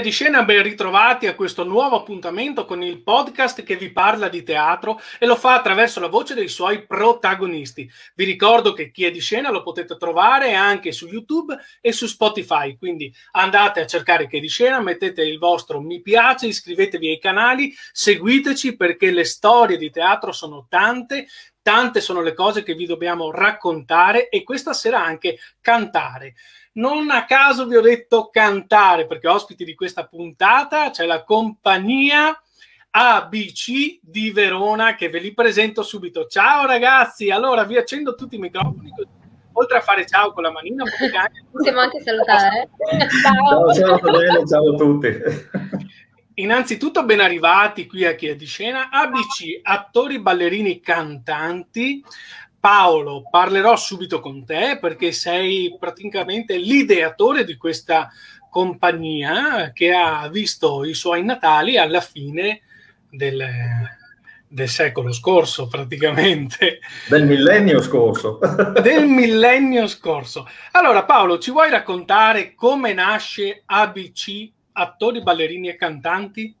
È di Scena, ben ritrovati a questo nuovo appuntamento con il podcast che vi parla di teatro e lo fa attraverso la voce dei suoi protagonisti. Vi ricordo che Chi è di Scena lo potete trovare anche su YouTube e su Spotify, quindi andate a cercare Chi è di Scena, mettete il vostro mi piace, iscrivetevi ai canali, seguiteci perché le storie di teatro sono tante, tante sono le cose che vi dobbiamo raccontare e questa sera anche cantare. Non a caso vi ho detto cantare, perché ospiti di questa puntata c'è la compagnia ABC di Verona che ve li presento subito. Ciao ragazzi, allora vi accendo tutti i microfoni. Oltre a fare ciao con la manina, anche... possiamo anche salutare. ciao, ciao, ciao, ciao a tutti. Innanzitutto ben arrivati qui a Chi è di Scena, ABC, attori, ballerini, cantanti. Paolo, parlerò subito con te perché sei praticamente l'ideatore di questa compagnia che ha visto i suoi natali alla fine del, del secolo scorso, praticamente. Del millennio scorso. del millennio scorso. Allora, Paolo, ci vuoi raccontare come nasce ABC, attori, ballerini e cantanti?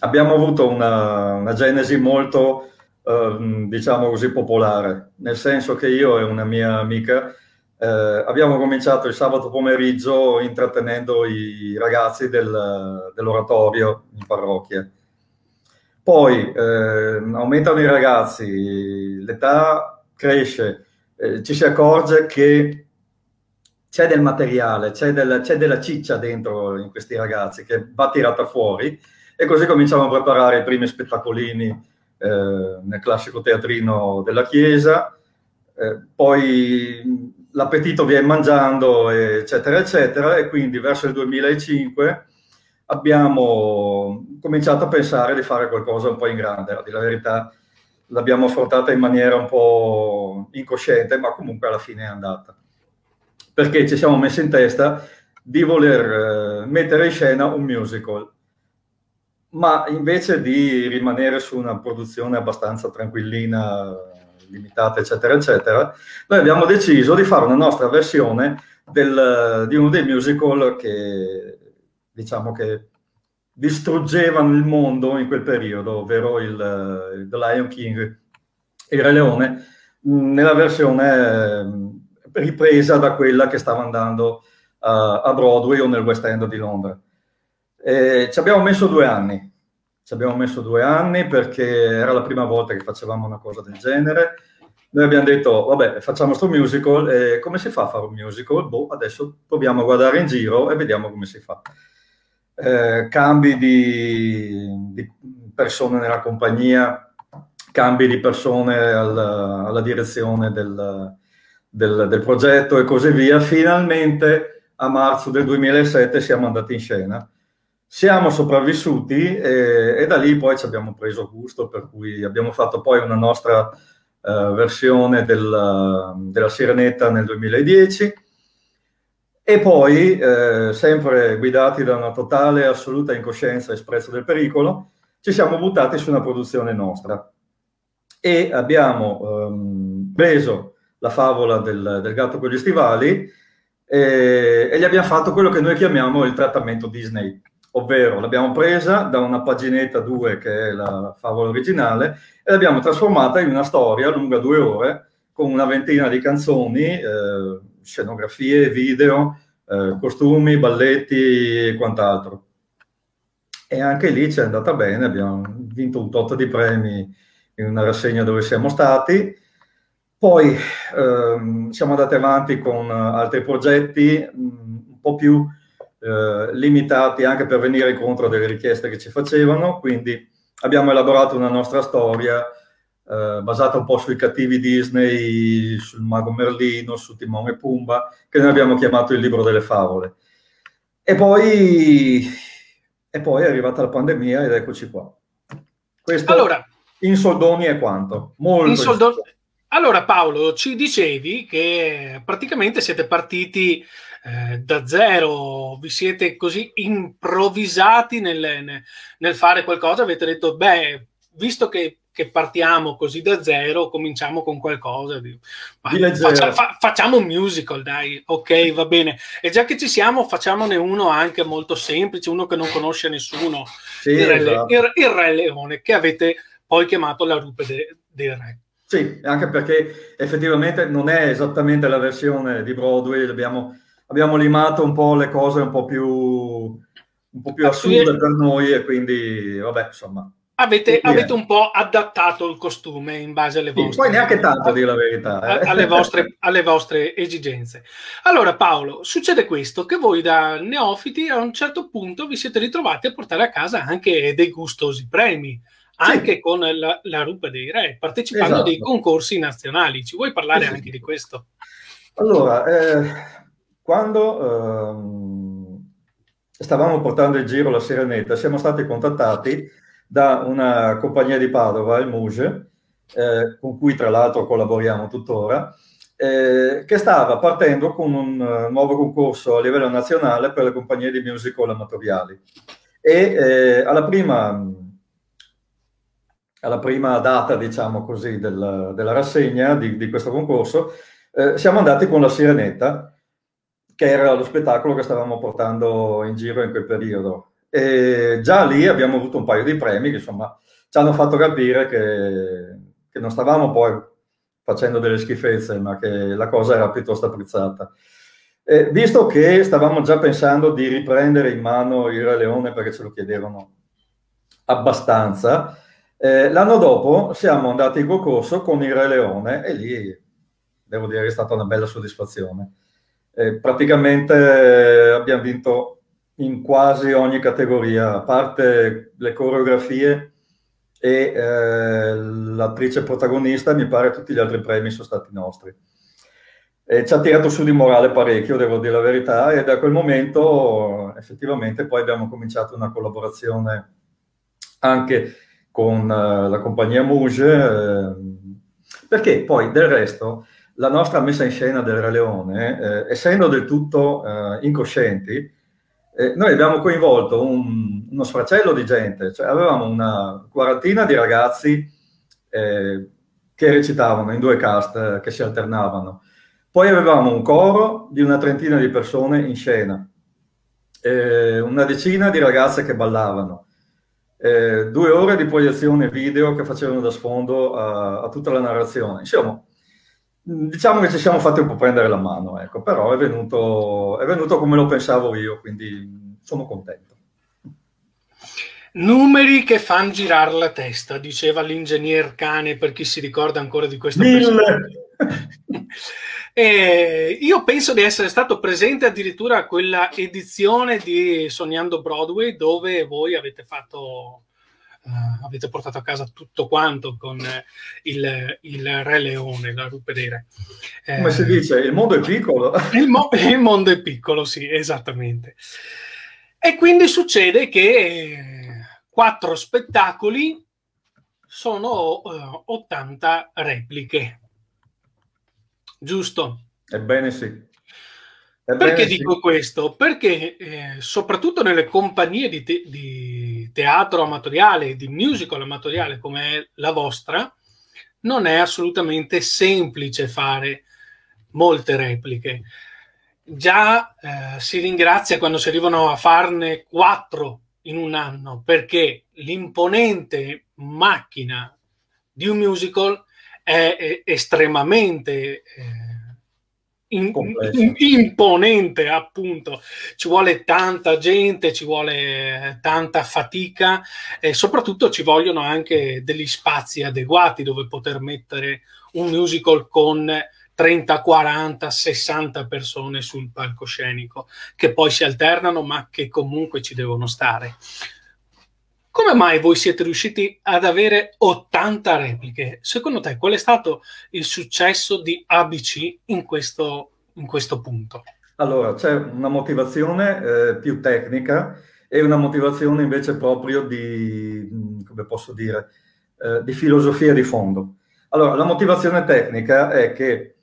Abbiamo avuto una, una genesi molto Ehm, diciamo così, popolare, nel senso che io e una mia amica eh, abbiamo cominciato il sabato pomeriggio intrattenendo i ragazzi del, dell'oratorio in parrocchia. Poi eh, aumentano i ragazzi, l'età cresce, eh, ci si accorge che c'è del materiale, c'è, del, della ciccia dentro in questi ragazzi che va tirata fuori e così cominciamo a preparare i primi spettacolini nel classico teatrino della chiesa, eh, poi l'appetito viene mangiando, eccetera, eccetera, e quindi verso il 2005 abbiamo cominciato a pensare di fare qualcosa un po' in grande, a la verità l'abbiamo affrontata in maniera un po' incosciente, ma comunque alla fine è andata. Perché ci siamo messi in testa di voler eh, mettere in scena un musical ma invece di rimanere su una produzione abbastanza tranquillina, limitata, eccetera, eccetera, noi abbiamo deciso di fare una nostra versione del, di uno dei musical che, diciamo che distruggevano il mondo in quel periodo, ovvero il, il The Lion King, il Re Leone, nella versione ripresa da quella che stava andando a, a Broadway o nel West End di Londra. E ci abbiamo messo due anni, ci abbiamo messo due anni perché era la prima volta che facevamo una cosa del genere. Noi abbiamo detto, vabbè, facciamo questo musical, e come si fa a fare un musical? Boh, adesso proviamo a guardare in giro e vediamo come si fa. Eh, cambi di, di, persone nella compagnia, cambi di persone alla, alla direzione del, del, del progetto e così via. Finalmente a marzo del 2007 siamo andati in scena siamo sopravvissuti e, e, da lì poi ci abbiamo preso gusto, per cui abbiamo fatto poi una nostra uh, versione del, della Sirenetta nel 2010 e poi, eh, sempre guidati da una totale e assoluta incoscienza e sprezzo del pericolo, ci siamo buttati su una produzione nostra. E abbiamo um, preso la favola del, del, gatto con gli stivali e, e gli abbiamo fatto quello che noi chiamiamo il trattamento Disney ovvero l'abbiamo presa da una paginetta 2 che è la favola originale e l'abbiamo trasformata in una storia lunga due ore con una ventina di canzoni, eh, scenografie, video, eh, costumi, balletti e quant'altro. E anche lì ci è andata bene, abbiamo vinto un tot di premi in una rassegna dove siamo stati. Poi ehm, siamo andati avanti con altri progetti mh, un po' più eh, limitati anche per venire incontro a delle richieste che ci facevano, quindi abbiamo elaborato una nostra storia eh, basata un po' sui cattivi Disney, sul mago Merlino, su Timone e Pumba, che noi abbiamo chiamato il libro delle favole. E poi, e poi è arrivata la pandemia ed eccoci qua. Questo allora, in soldoni è quanto? Molto soldoni. Allora Paolo, ci dicevi che praticamente siete partiti eh, da zero, vi siete così improvvisati nel, nel, fare qualcosa, avete detto, beh, visto che che partiamo così da zero, cominciamo con qualcosa di, faccia, fa, facciamo un musical, dai, ok, va bene. E già che ci siamo, facciamone uno anche molto semplice, uno che non conosce nessuno, sì, il, Re, esatto. il, il, Re, Leone, che avete poi chiamato la rupe de, del Re. Sì, anche perché effettivamente non è esattamente la versione di Broadway, abbiamo, abbiamo limato un po' le cose un po' più, un po più assurde per noi e quindi, vabbè, insomma, Avete, avete, un po' adattato il costume in base alle vostre, sì, poi neanche tanto, a dire la verità, eh. alle, vostre, alle, vostre, esigenze. Allora, Paolo, succede questo: che voi da neofiti a un certo punto vi siete ritrovati a portare a casa anche dei gustosi premi, anche sì. con la, la, rupa dei re, partecipando esatto. a dei concorsi nazionali. Ci vuoi parlare sì, anche di questo? Allora, eh, quando eh, stavamo portando in giro la Serenetta, siamo stati contattati da una compagnia di Padova, il Muge, eh, con cui tra l'altro collaboriamo tuttora, eh, che stava partendo con un uh, nuovo concorso a livello nazionale per le compagnie di musical amatoriali. E eh, alla, prima, alla prima data, diciamo così, del, della rassegna di, di questo concorso, eh, siamo andati con la Sirenetta, che era lo spettacolo che stavamo portando in giro in quel periodo. E già lì abbiamo avuto un paio di premi che insomma ci hanno fatto capire che, che non stavamo poi facendo delle schifezze, ma che la cosa era piuttosto apprezzata. E visto che stavamo già pensando di riprendere in mano il Re Leone perché ce lo chiedevano abbastanza, eh, l'anno dopo siamo andati in concorso con il Re Leone e lì devo dire che è stata una bella soddisfazione. Eh, praticamente eh, abbiamo vinto in quasi ogni categoria, a parte le coreografie e eh, l'attrice protagonista, mi pare tutti gli altri premi sono stati nostri. E ci ha tirato su di morale parecchio, devo dire la verità, e da quel momento effettivamente poi abbiamo cominciato una collaborazione anche con uh, la compagnia Muge, eh, perché poi del resto la nostra messa in scena del Re Leone, eh, essendo del tutto eh, incoscienti, eh, noi abbiamo coinvolto un, uno sfracello di gente, cioè avevamo una quarantina di ragazzi eh, che recitavano in due cast eh, che si alternavano. Poi avevamo un coro di una trentina di persone in scena, eh, una decina di ragazze che ballavano, due ore di proiezione video che facevano da sfondo a, a tutta la narrazione. Insomma, Diciamo che ci siamo fatti un po' prendere la mano, ecco, però è venuto, è venuto come lo pensavo io, quindi sono contento. Numeri che fanno girare la testa, diceva l'ingegner Cane, per chi si ricorda ancora di questo eh, io penso di essere stato presente addirittura a quella edizione di Sognando Broadway dove voi avete fatto uh, avete portato a casa tutto quanto con uh, il, il, Re Leone, la rupe dei re. Eh, Come si dice, il mondo è piccolo. il, mo- il, mondo è piccolo, sì, esattamente. E quindi succede che quattro spettacoli sono uh, 80 repliche. Giusto? Ebbene sì. Ebbene Perché sì. dico questo? Perché eh, soprattutto nelle compagnie di, te- di, teatro amatoriale, di musical amatoriale come è la vostra, non è assolutamente semplice fare molte repliche. Già eh, si ringrazia quando si arrivano a farne quattro in un anno, perché l'imponente macchina di un musical è, è estremamente... Eh, in, in, imponente, appunto. Ci vuole tanta gente, ci vuole tanta fatica e soprattutto ci vogliono anche degli spazi adeguati dove poter mettere un musical con 30, 40, 60 persone sul palcoscenico che poi si alternano ma che comunque ci devono stare. Come mai voi siete riusciti ad avere 80 repliche? Secondo te qual è stato il successo di ABC in questo, in questo punto? Allora, c'è una motivazione eh, più tecnica e una motivazione invece proprio di, mm, come posso dire, eh, di filosofia di fondo. Allora, la motivazione tecnica è che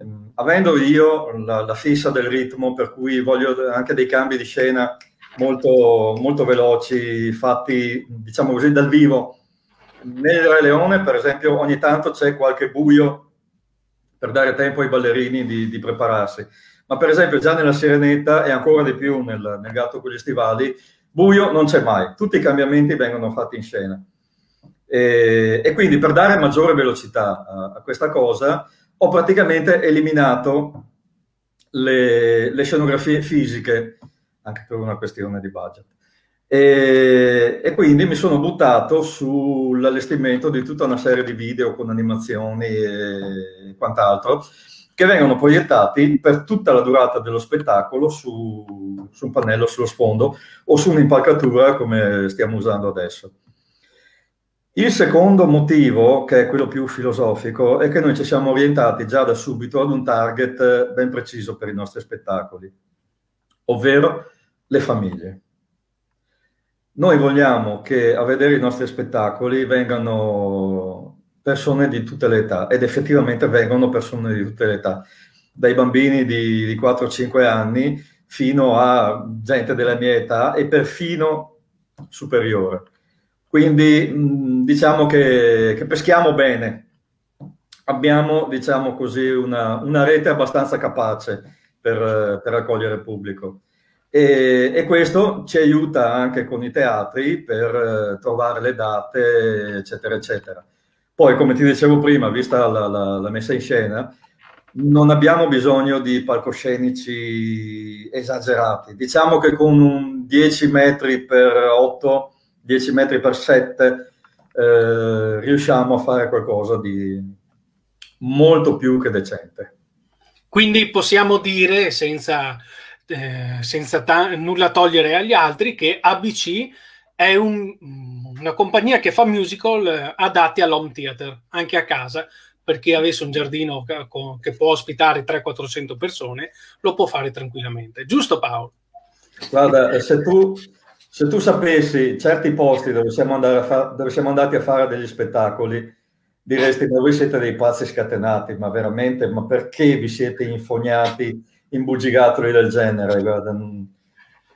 mm, avendo io la, la, fissa del ritmo, per cui voglio anche dei cambi di scena molto, molto veloci, fatti, diciamo così, dal vivo, nel Re Leone, per esempio, ogni tanto c'è qualche buio per dare tempo ai ballerini di, di prepararsi. Ma per esempio già nella Sirenetta e ancora di più nel, nel Gatto con gli stivali, buio non c'è mai, tutti i cambiamenti vengono fatti in scena. E, e quindi per dare maggiore velocità a, a, questa cosa ho praticamente eliminato le, le scenografie fisiche, anche per una questione di budget. E, e, quindi mi sono buttato sull'allestimento di tutta una serie di video con animazioni e quant'altro che vengono proiettati per tutta la durata dello spettacolo su, su un pannello sullo sfondo o su un'impalcatura come stiamo usando adesso. Il secondo motivo, che è quello più filosofico, è che noi ci siamo orientati già da subito ad un target ben preciso per i nostri spettacoli, ovvero le famiglie. Noi vogliamo che a vedere i nostri spettacoli vengano persone di tutte le età ed effettivamente vengono persone di tutte le età, dai bambini di, di 4-5 anni fino a gente della mia età e perfino superiore. Quindi diciamo che, che, peschiamo bene, abbiamo diciamo così, una, una rete abbastanza capace per, per raccogliere il pubblico. E, e, questo ci aiuta anche con i teatri per eh, trovare le date, eccetera, eccetera. Poi, come ti dicevo prima, vista la, la, la messa in scena, non abbiamo bisogno di palcoscenici esagerati. Diciamo che con un 10 metri per 8, 10 metri per 7, eh, riusciamo a fare qualcosa di molto più che decente. Quindi possiamo dire, senza eh, senza ta- nulla togliere agli altri, che ABC è un, una compagnia che fa musical eh, adatti all'home theater, anche a casa, per chi avesse un giardino che, può ospitare 300-400 persone, lo può fare tranquillamente. Giusto Paolo? Guarda, eh, se tu, se tu sapessi certi posti dove siamo, fa- dove siamo andati a fare degli spettacoli, diresti ma voi siete dei pazzi scatenati, ma veramente, ma perché vi siete infognati imbugigattoli del genere, guarda, non,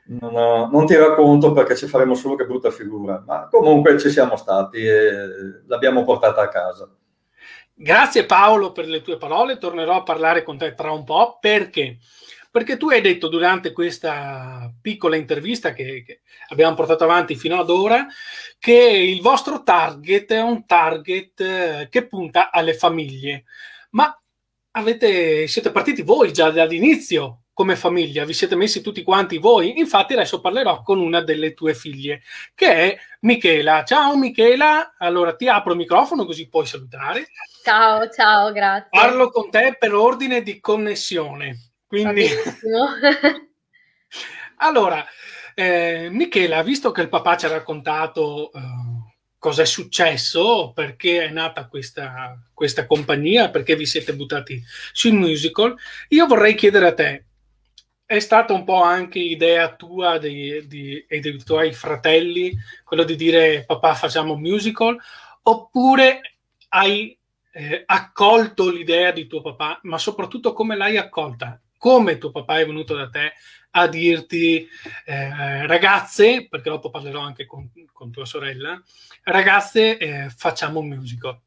non, non, ti racconto perché ci faremo solo che brutta figura, ma comunque ci siamo stati e l'abbiamo portata a casa. Grazie Paolo per le tue parole, tornerò a parlare con te tra un po' perché perché tu hai detto durante questa piccola intervista che, che, abbiamo portato avanti fino ad ora che il vostro target è un target eh, che punta alle famiglie. Ma avete, siete partiti voi già dall'inizio come famiglia, vi siete messi tutti quanti voi. Infatti adesso parlerò con una delle tue figlie, che è Michela. Ciao Michela, allora ti apro il microfono così puoi salutare. Ciao, ciao, grazie. Parlo con te per ordine di connessione. Quindi... allora, eh, Michela, visto che il papà ci ha raccontato... Uh, cosa è successo, perché è nata questa, questa compagnia, perché vi siete buttati sul musical. Io vorrei chiedere a te, è stata un po' anche idea tua di, di, e dei tuoi fratelli quello di dire papà facciamo musical, oppure hai eh, accolto l'idea di tuo papà, ma soprattutto come l'hai accolta? Come tuo papà è venuto da te a dirti eh, ragazze, perché dopo parlerò anche con, con tua sorella, ragazze eh, facciamo un musical.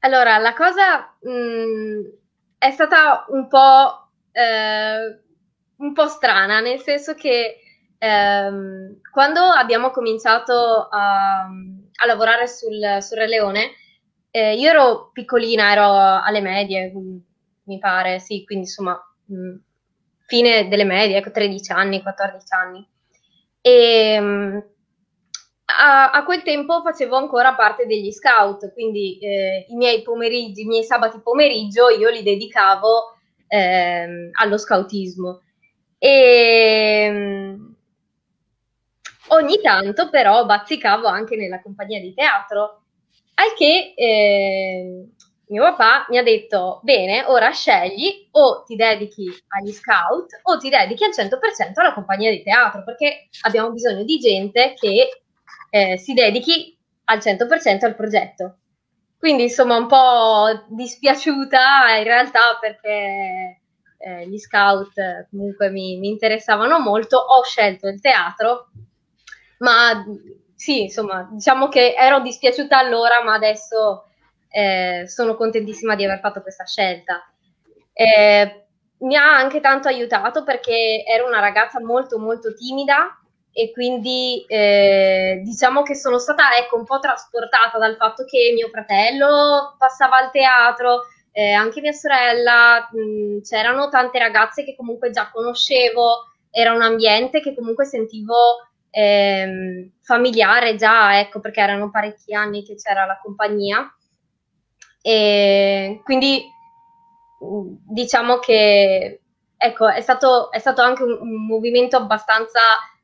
Allora, la cosa mh, mm, è stata un po', eh, un po' strana, nel senso che ehm, quando abbiamo cominciato a, a lavorare sul, sul Re Leone, eh, io ero piccolina, ero alle medie, mi pare, sì, quindi insomma, mh, fine delle medie, ecco, 13 anni, 14 anni. E mh, a, a, quel tempo facevo ancora parte degli scout, quindi eh, i miei pomeriggi, i miei sabati pomeriggio io li dedicavo eh, allo scoutismo. E mh, ogni tanto però bazzicavo anche nella compagnia di teatro, al che eh, mio papà mi ha detto, bene, ora scegli o ti dedichi agli scout o ti dedichi al 100% alla compagnia di teatro, perché abbiamo bisogno di gente che eh, si dedichi al 100% al progetto. Quindi insomma un po' dispiaciuta in realtà perché eh, gli scout comunque mi, mi interessavano molto, ho scelto il teatro, ma sì, insomma, diciamo che ero dispiaciuta allora, ma adesso eh, sono contentissima di aver fatto questa scelta. Eh, mi ha anche tanto aiutato perché ero una ragazza molto molto timida e quindi eh, diciamo che sono stata ecco, un po' trasportata dal fatto che mio fratello passava al teatro, eh, anche mia sorella, mh, c'erano tante ragazze che comunque già conoscevo, era un ambiente che comunque sentivo ehm, familiare già, ecco, perché erano parecchi anni che c'era la compagnia. E quindi diciamo che ecco, è stato, è stato anche un, un, movimento abbastanza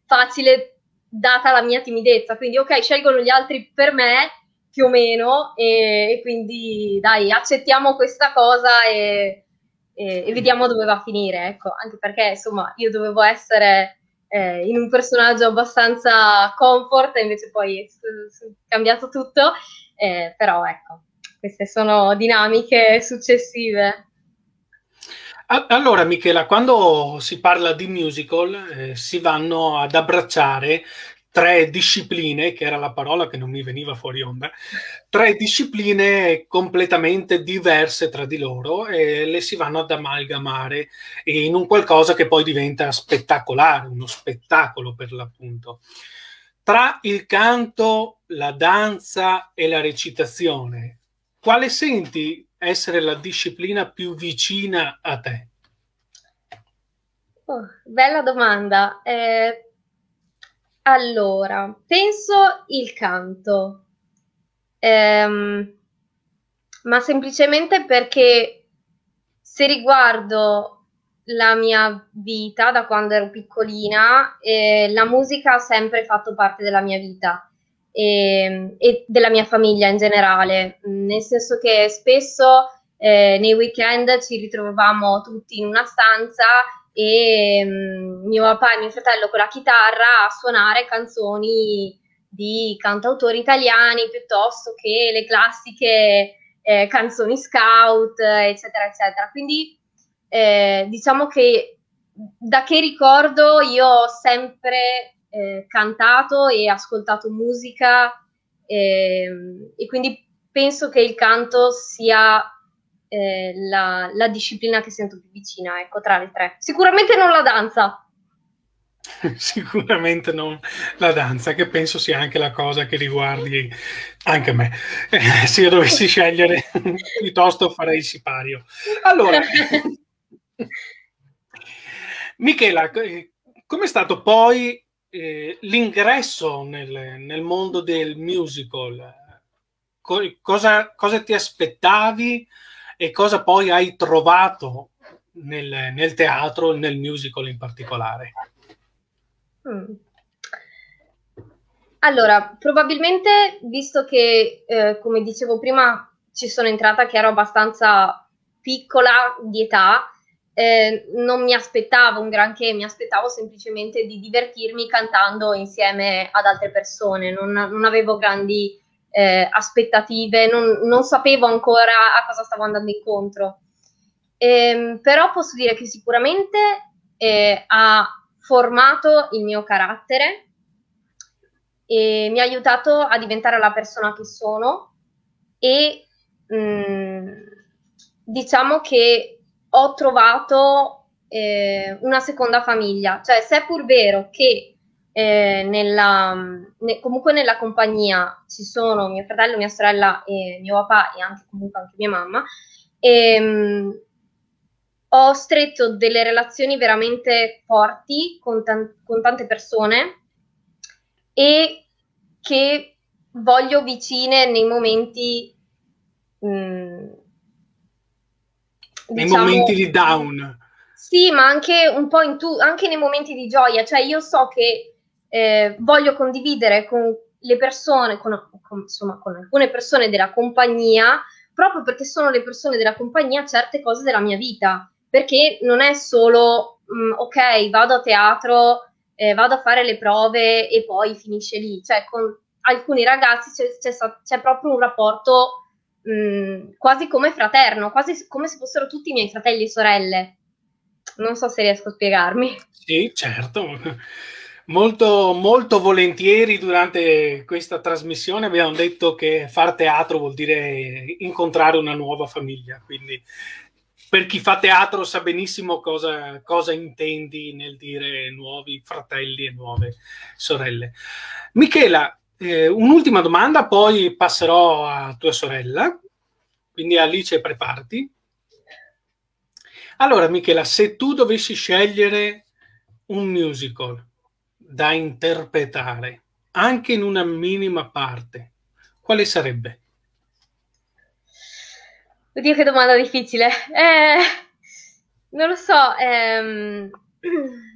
facile data la mia timidezza. Quindi, ok, scelgono gli altri per me più o meno, e, e quindi dai, accettiamo questa cosa e, e, e, vediamo dove va a finire. Ecco, anche perché insomma io dovevo essere eh, in un personaggio abbastanza comfort, e invece poi è cambiato tutto. Eh, però ecco, queste sono dinamiche successive. Allora, Michela, quando si parla di musical, eh, si vanno ad abbracciare tre discipline, che era la parola che non mi veniva fuori onda, tre discipline completamente diverse tra di loro e le si vanno ad amalgamare in un qualcosa che poi diventa spettacolare, uno spettacolo per l'appunto. Tra il canto, la danza e la recitazione, quale senti essere la disciplina più vicina a te? Oh, bella domanda. Eh, allora, penso il canto, ehm, ma semplicemente perché se riguardo la mia vita da quando ero piccolina, eh, la musica ha sempre fatto parte della mia vita e, ehm, e della mia famiglia in generale, nel senso che spesso eh, nei weekend ci ritrovavamo tutti in una stanza e um, mio papà e mio fratello con la chitarra a suonare canzoni di cantautori italiani piuttosto che le classiche eh, canzoni scout, eccetera, eccetera. Quindi eh, diciamo che da che ricordo io ho sempre eh, cantato e ascoltato musica eh, e quindi penso che il canto sia eh, la, la, disciplina che sento più vicina, ecco, tra le tre. Sicuramente non la danza. Sicuramente non la danza, che penso sia anche la cosa che riguardi anche me. Se io dovessi scegliere, piuttosto farei il sipario. Allora, Michela, com'è stato poi eh, l'ingresso nel, nel, mondo del musical, co- cosa, cosa, ti aspettavi e cosa poi hai trovato nel, nel teatro, nel musical in particolare? Mm. Allora, probabilmente, visto che, eh, come dicevo prima, ci sono entrata che ero abbastanza piccola di età, eh, non mi aspettavo un granché, mi aspettavo semplicemente di divertirmi cantando insieme ad altre persone, non, non avevo grandi eh, aspettative, non, non, sapevo ancora a cosa stavo andando incontro. Eh, però posso dire che sicuramente eh, ha formato il mio carattere e mi ha aiutato a diventare la persona che sono e mh, mm, diciamo che ho trovato eh, una seconda famiglia, cioè se è pur vero che eh, nella, ne, comunque nella compagnia ci sono mio fratello, mia sorella e mio papà e anche comunque anche mia mamma, e, mh, ho stretto delle relazioni veramente forti con, tan- con tante persone e che voglio vicine nei momenti mh, nei diciamo, momenti di down. Sì, ma anche un po' in tu, anche nei momenti di gioia. Cioè, io so che eh, voglio condividere con le persone, con, con, insomma, con alcune persone della compagnia, proprio perché sono le persone della compagnia certe cose della mia vita. Perché non è solo, mh, mm, ok, vado a teatro, eh, vado a fare le prove e poi finisce lì. Cioè, con alcuni ragazzi c'è, c'è, c'è proprio un rapporto quasi come fraterno, quasi come se fossero tutti i miei fratelli e sorelle. Non so se riesco a spiegarmi. Sì, certo. molto, molto volentieri durante questa trasmissione abbiamo detto che far teatro vuol dire incontrare una nuova famiglia, quindi per chi fa teatro sa benissimo cosa, cosa intendi nel dire nuovi fratelli e nuove sorelle. Michela, eh, un'ultima domanda, poi passerò a tua sorella. Quindi Alice, preparati. Allora, Michela, se tu dovessi scegliere un musical da interpretare, anche in una minima parte, quale sarebbe? Oddio, che domanda difficile. Eh, non lo so. Ehm...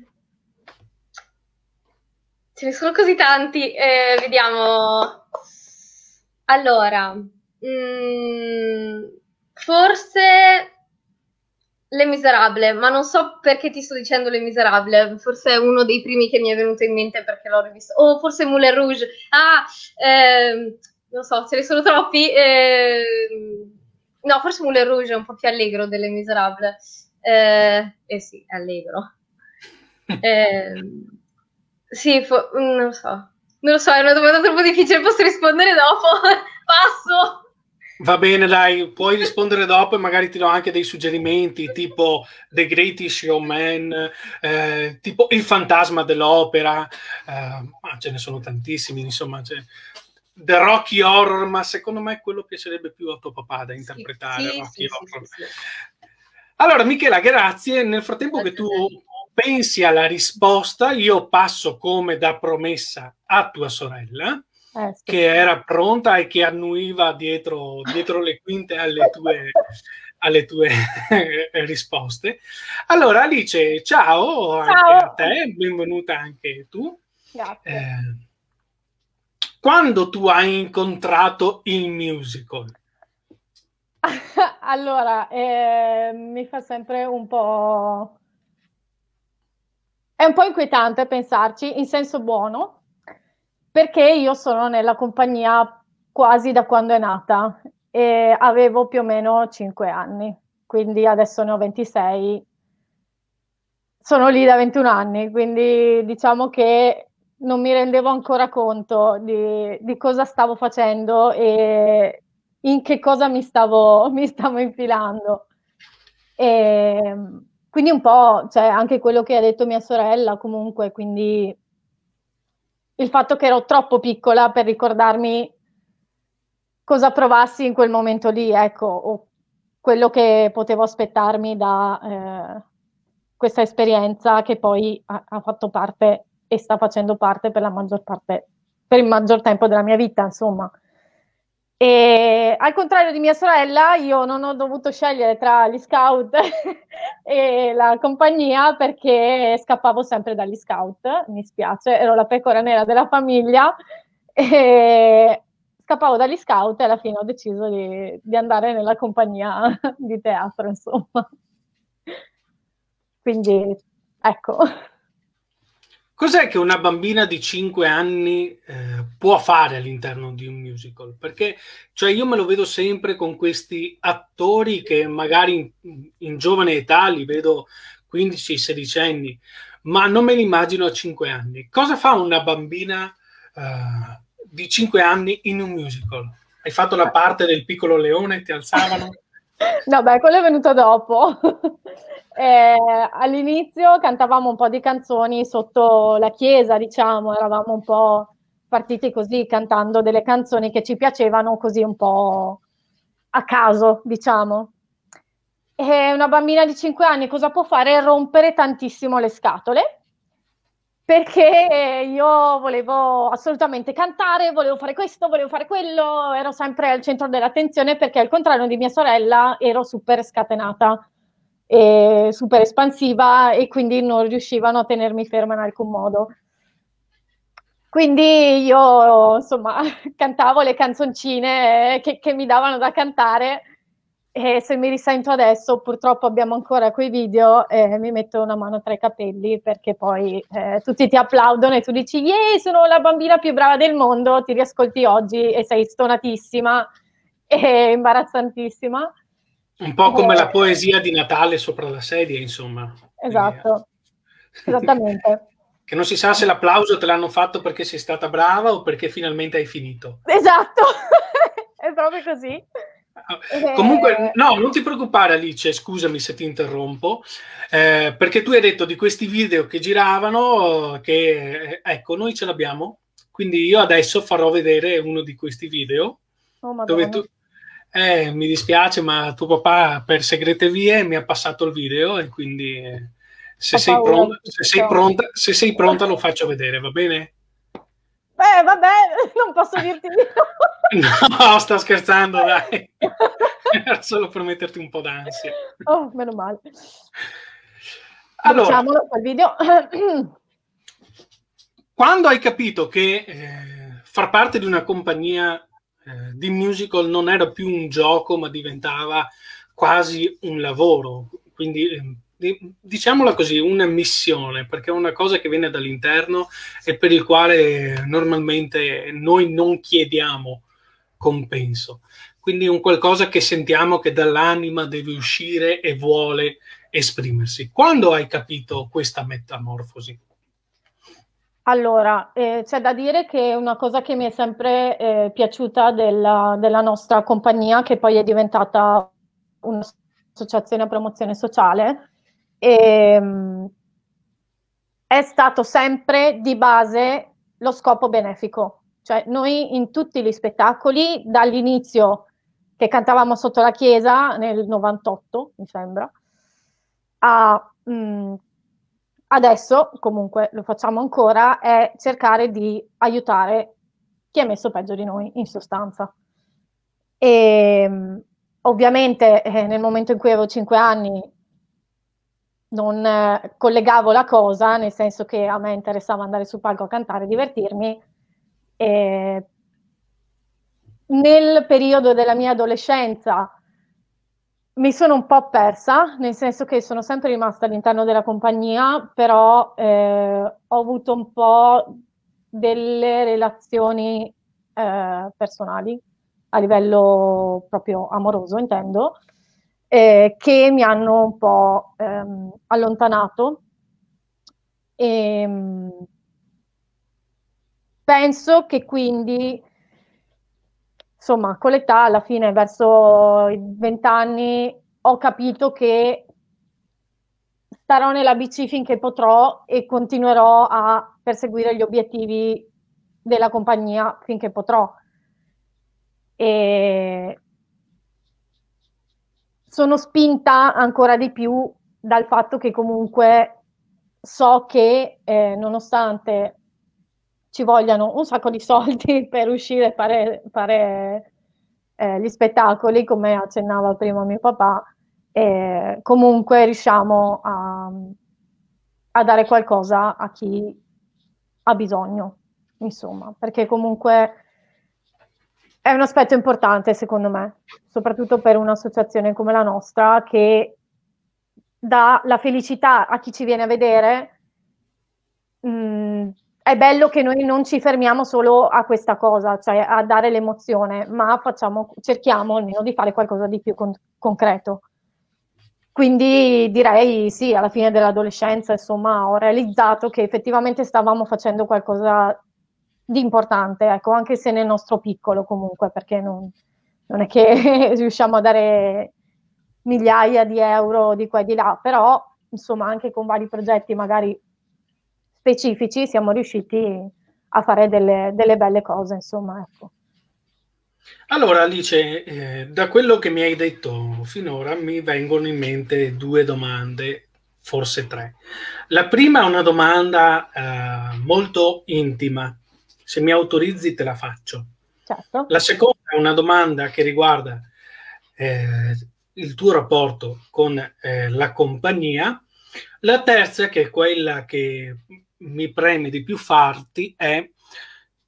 Ce ne sono così tanti. Eh, vediamo. Allora, mh, mm, forse Le Miserable, ma non so perché ti sto dicendo Le Miserable. Forse è uno dei primi che mi è venuto in mente perché l'ho rivisto. O oh, forse Moulin Rouge. Ah, ehm, non so, ce ne sono troppi. Ehm No, forse Moulin Rouge è un po' più allegro delle Miserable. Eh, eh sì, allegro. Eh, sì, fo- non lo so. Non lo so, è una domanda troppo difficile, posso rispondere dopo? Passo! Va bene, dai, puoi rispondere dopo e magari ti do anche dei suggerimenti, tipo The Greatest Showman, eh, tipo Il fantasma dell'opera, eh, ma ce ne sono tantissimi, insomma, cioè, The Rocky Horror, ma secondo me quello piacerebbe più a tuo papà da interpretare. Sì, Rocky sì, Horror. Sì, allora, Michela, grazie. Nel frattempo grazie che tu pensi alla risposta, io passo come da promessa a tua sorella, eh, che era pronta e che annuiva dietro, dietro le quinte alle tue, alle tue risposte. Allora, Alice, ciao, ciao, anche a te, benvenuta anche tu. Grazie. Eh, quando tu hai incontrato il musical? allora, eh, mi fa sempre un po'... È un po' inquietante pensarci, in senso buono, perché io sono nella compagnia quasi da quando è nata e avevo più o meno 5 anni, quindi adesso ne ho 26. Sono lì da 21 anni, quindi diciamo che non mi rendevo ancora conto di, di, cosa stavo facendo e in che cosa mi stavo, mi stavo infilando. E, quindi un po', cioè anche quello che ha detto mia sorella comunque, quindi il fatto che ero troppo piccola per ricordarmi cosa provassi in quel momento lì, ecco, o quello che potevo aspettarmi da eh, questa esperienza che poi ha, ha fatto parte e sta facendo parte per la maggior parte, per il maggior tempo della mia vita, insomma. E al contrario di mia sorella, io non ho dovuto scegliere tra gli scout e la compagnia perché scappavo sempre dagli scout, mi spiace, ero la pecora nera della famiglia e scappavo dagli scout e alla fine ho deciso di, di andare nella compagnia di teatro, insomma. Quindi, ecco. Cos'è che una bambina di 5 anni eh, può fare all'interno di un musical? Perché cioè io me lo vedo sempre con questi attori che magari in, in giovane età li vedo 15-16 anni, ma non me li immagino a 5 anni. Cosa fa una bambina eh, di 5 anni in un musical? Hai fatto la parte del piccolo leone, ti alzavano? No, beh, quello è venuto dopo. Eh, all'inizio cantavamo un po' di canzoni sotto la chiesa, diciamo, eravamo un po' partiti così cantando delle canzoni che ci piacevano così un po' a caso, diciamo. E una bambina di 5 anni cosa può fare? Rompere tantissimo le scatole perché io volevo assolutamente cantare, volevo fare questo, volevo fare quello, ero sempre al centro dell'attenzione perché al contrario di mia sorella ero super scatenata e super espansiva e quindi non riuscivano a tenermi ferma in alcun modo. Quindi io insomma cantavo le canzoncine che, che mi davano da cantare e se mi risento adesso purtroppo abbiamo ancora quei video e mi metto una mano tra i capelli perché poi eh, tutti ti applaudono e tu dici yeah sono la bambina più brava del mondo, ti riascolti oggi e sei stonatissima e imbarazzantissima un po' come eh, la poesia di Natale sopra la sedia, insomma. Esatto, esattamente. Che non si sa se l'applauso te l'hanno fatto perché sei stata brava o perché finalmente hai finito. Esatto, è proprio così. Eh, comunque, no, non ti preoccupare Alice, scusami se ti interrompo, eh, perché tu hai detto di questi video che giravano che, eh, ecco, noi ce l'abbiamo, quindi io adesso farò vedere uno di questi video oh, dove tu, eh, mi dispiace, ma tuo papà per segrete vie mi ha passato il video e quindi eh, se, sei pronta, se, sei pronta, se sei pronta lo faccio vedere, va bene? Beh, vabbè, non posso dirti di no. no, sto scherzando, dai. Era solo per metterti un po' d'ansia. Oh, meno male. Allora, Facciamolo quel video. quando hai capito che eh, far parte di una compagnia eh, di musical non era più un gioco, ma diventava quasi un lavoro, quindi eh, diciamola così, una missione, perché è una cosa che viene dall'interno e per il quale normalmente noi non chiediamo compenso. Quindi un qualcosa che sentiamo che dall'anima deve uscire e vuole esprimersi. Quando hai capito questa metamorfosi? Allora, eh, c'è da dire che una cosa che mi è sempre eh, piaciuta della, della nostra compagnia, che poi è diventata un'associazione a promozione sociale, e, ehm, è stato sempre di base lo scopo benefico. Cioè noi in tutti gli spettacoli, dall'inizio che cantavamo sotto la chiesa nel 98, mi sembra, a mh, mm, adesso, comunque lo facciamo ancora, è cercare di aiutare chi è messo peggio di noi, in sostanza. E ehm, ovviamente eh, nel momento in cui avevo 5 anni non eh, collegavo la cosa, nel senso che a me interessava andare sul palco a cantare, divertirmi. E nel periodo della mia adolescenza mi sono un po' persa, nel senso che sono sempre rimasta all'interno della compagnia, però eh, ho avuto un po' delle relazioni eh, personali a livello proprio amoroso, intendo, eh, che mi hanno un po' ehm, allontanato. E, ehm, penso che quindi, insomma, con l'età, alla fine, verso i vent'anni, ho capito che starò nella BC finché potrò e continuerò a perseguire gli obiettivi della compagnia finché potrò. E sono spinta ancora di più dal fatto che comunque so che eh, nonostante ci vogliano un sacco di soldi per uscire e fare, fare eh, gli spettacoli, come accennava prima mio papà, eh, comunque riusciamo a, a dare qualcosa a chi ha bisogno, insomma, perché comunque è un aspetto importante secondo me, soprattutto per un'associazione come la nostra che dà la felicità a chi ci viene a vedere. Mm, è bello che noi non ci fermiamo solo a questa cosa, cioè a dare l'emozione, ma facciamo, cerchiamo almeno di fare qualcosa di più con- concreto. Quindi direi sì, alla fine dell'adolescenza, insomma, ho realizzato che effettivamente stavamo facendo qualcosa di importante, ecco, anche se nel nostro piccolo comunque, perché non, non è che riusciamo a dare migliaia di euro di qua e di là, però insomma anche con vari progetti magari specifici siamo riusciti a fare delle, delle belle cose, insomma, ecco. Allora Alice, eh, da quello che mi hai detto finora mi vengono in mente due domande, forse tre. La prima è una domanda eh, molto intima se mi autorizzi te la faccio. Certo. La seconda è una domanda che riguarda eh, il tuo rapporto con eh, la compagnia. La terza, che è quella che mi preme di più farti, è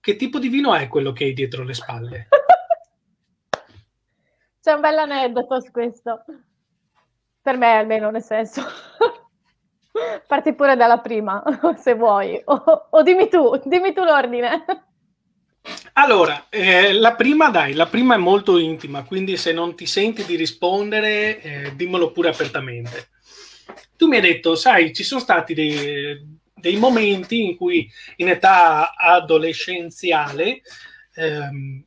che tipo di vino è quello che hai dietro le spalle? C'è un bel aneddoto su questo. Per me almeno, nel senso. Parti pure dalla prima, se vuoi. O, o dimmi tu, dimmi tu l'ordine. Allora, eh, la prima, dai, la prima è molto intima, quindi se non ti senti di rispondere, eh, dimmelo pure apertamente. Tu mi hai detto, sai, ci sono stati dei, dei momenti in cui in età adolescenziale ehm,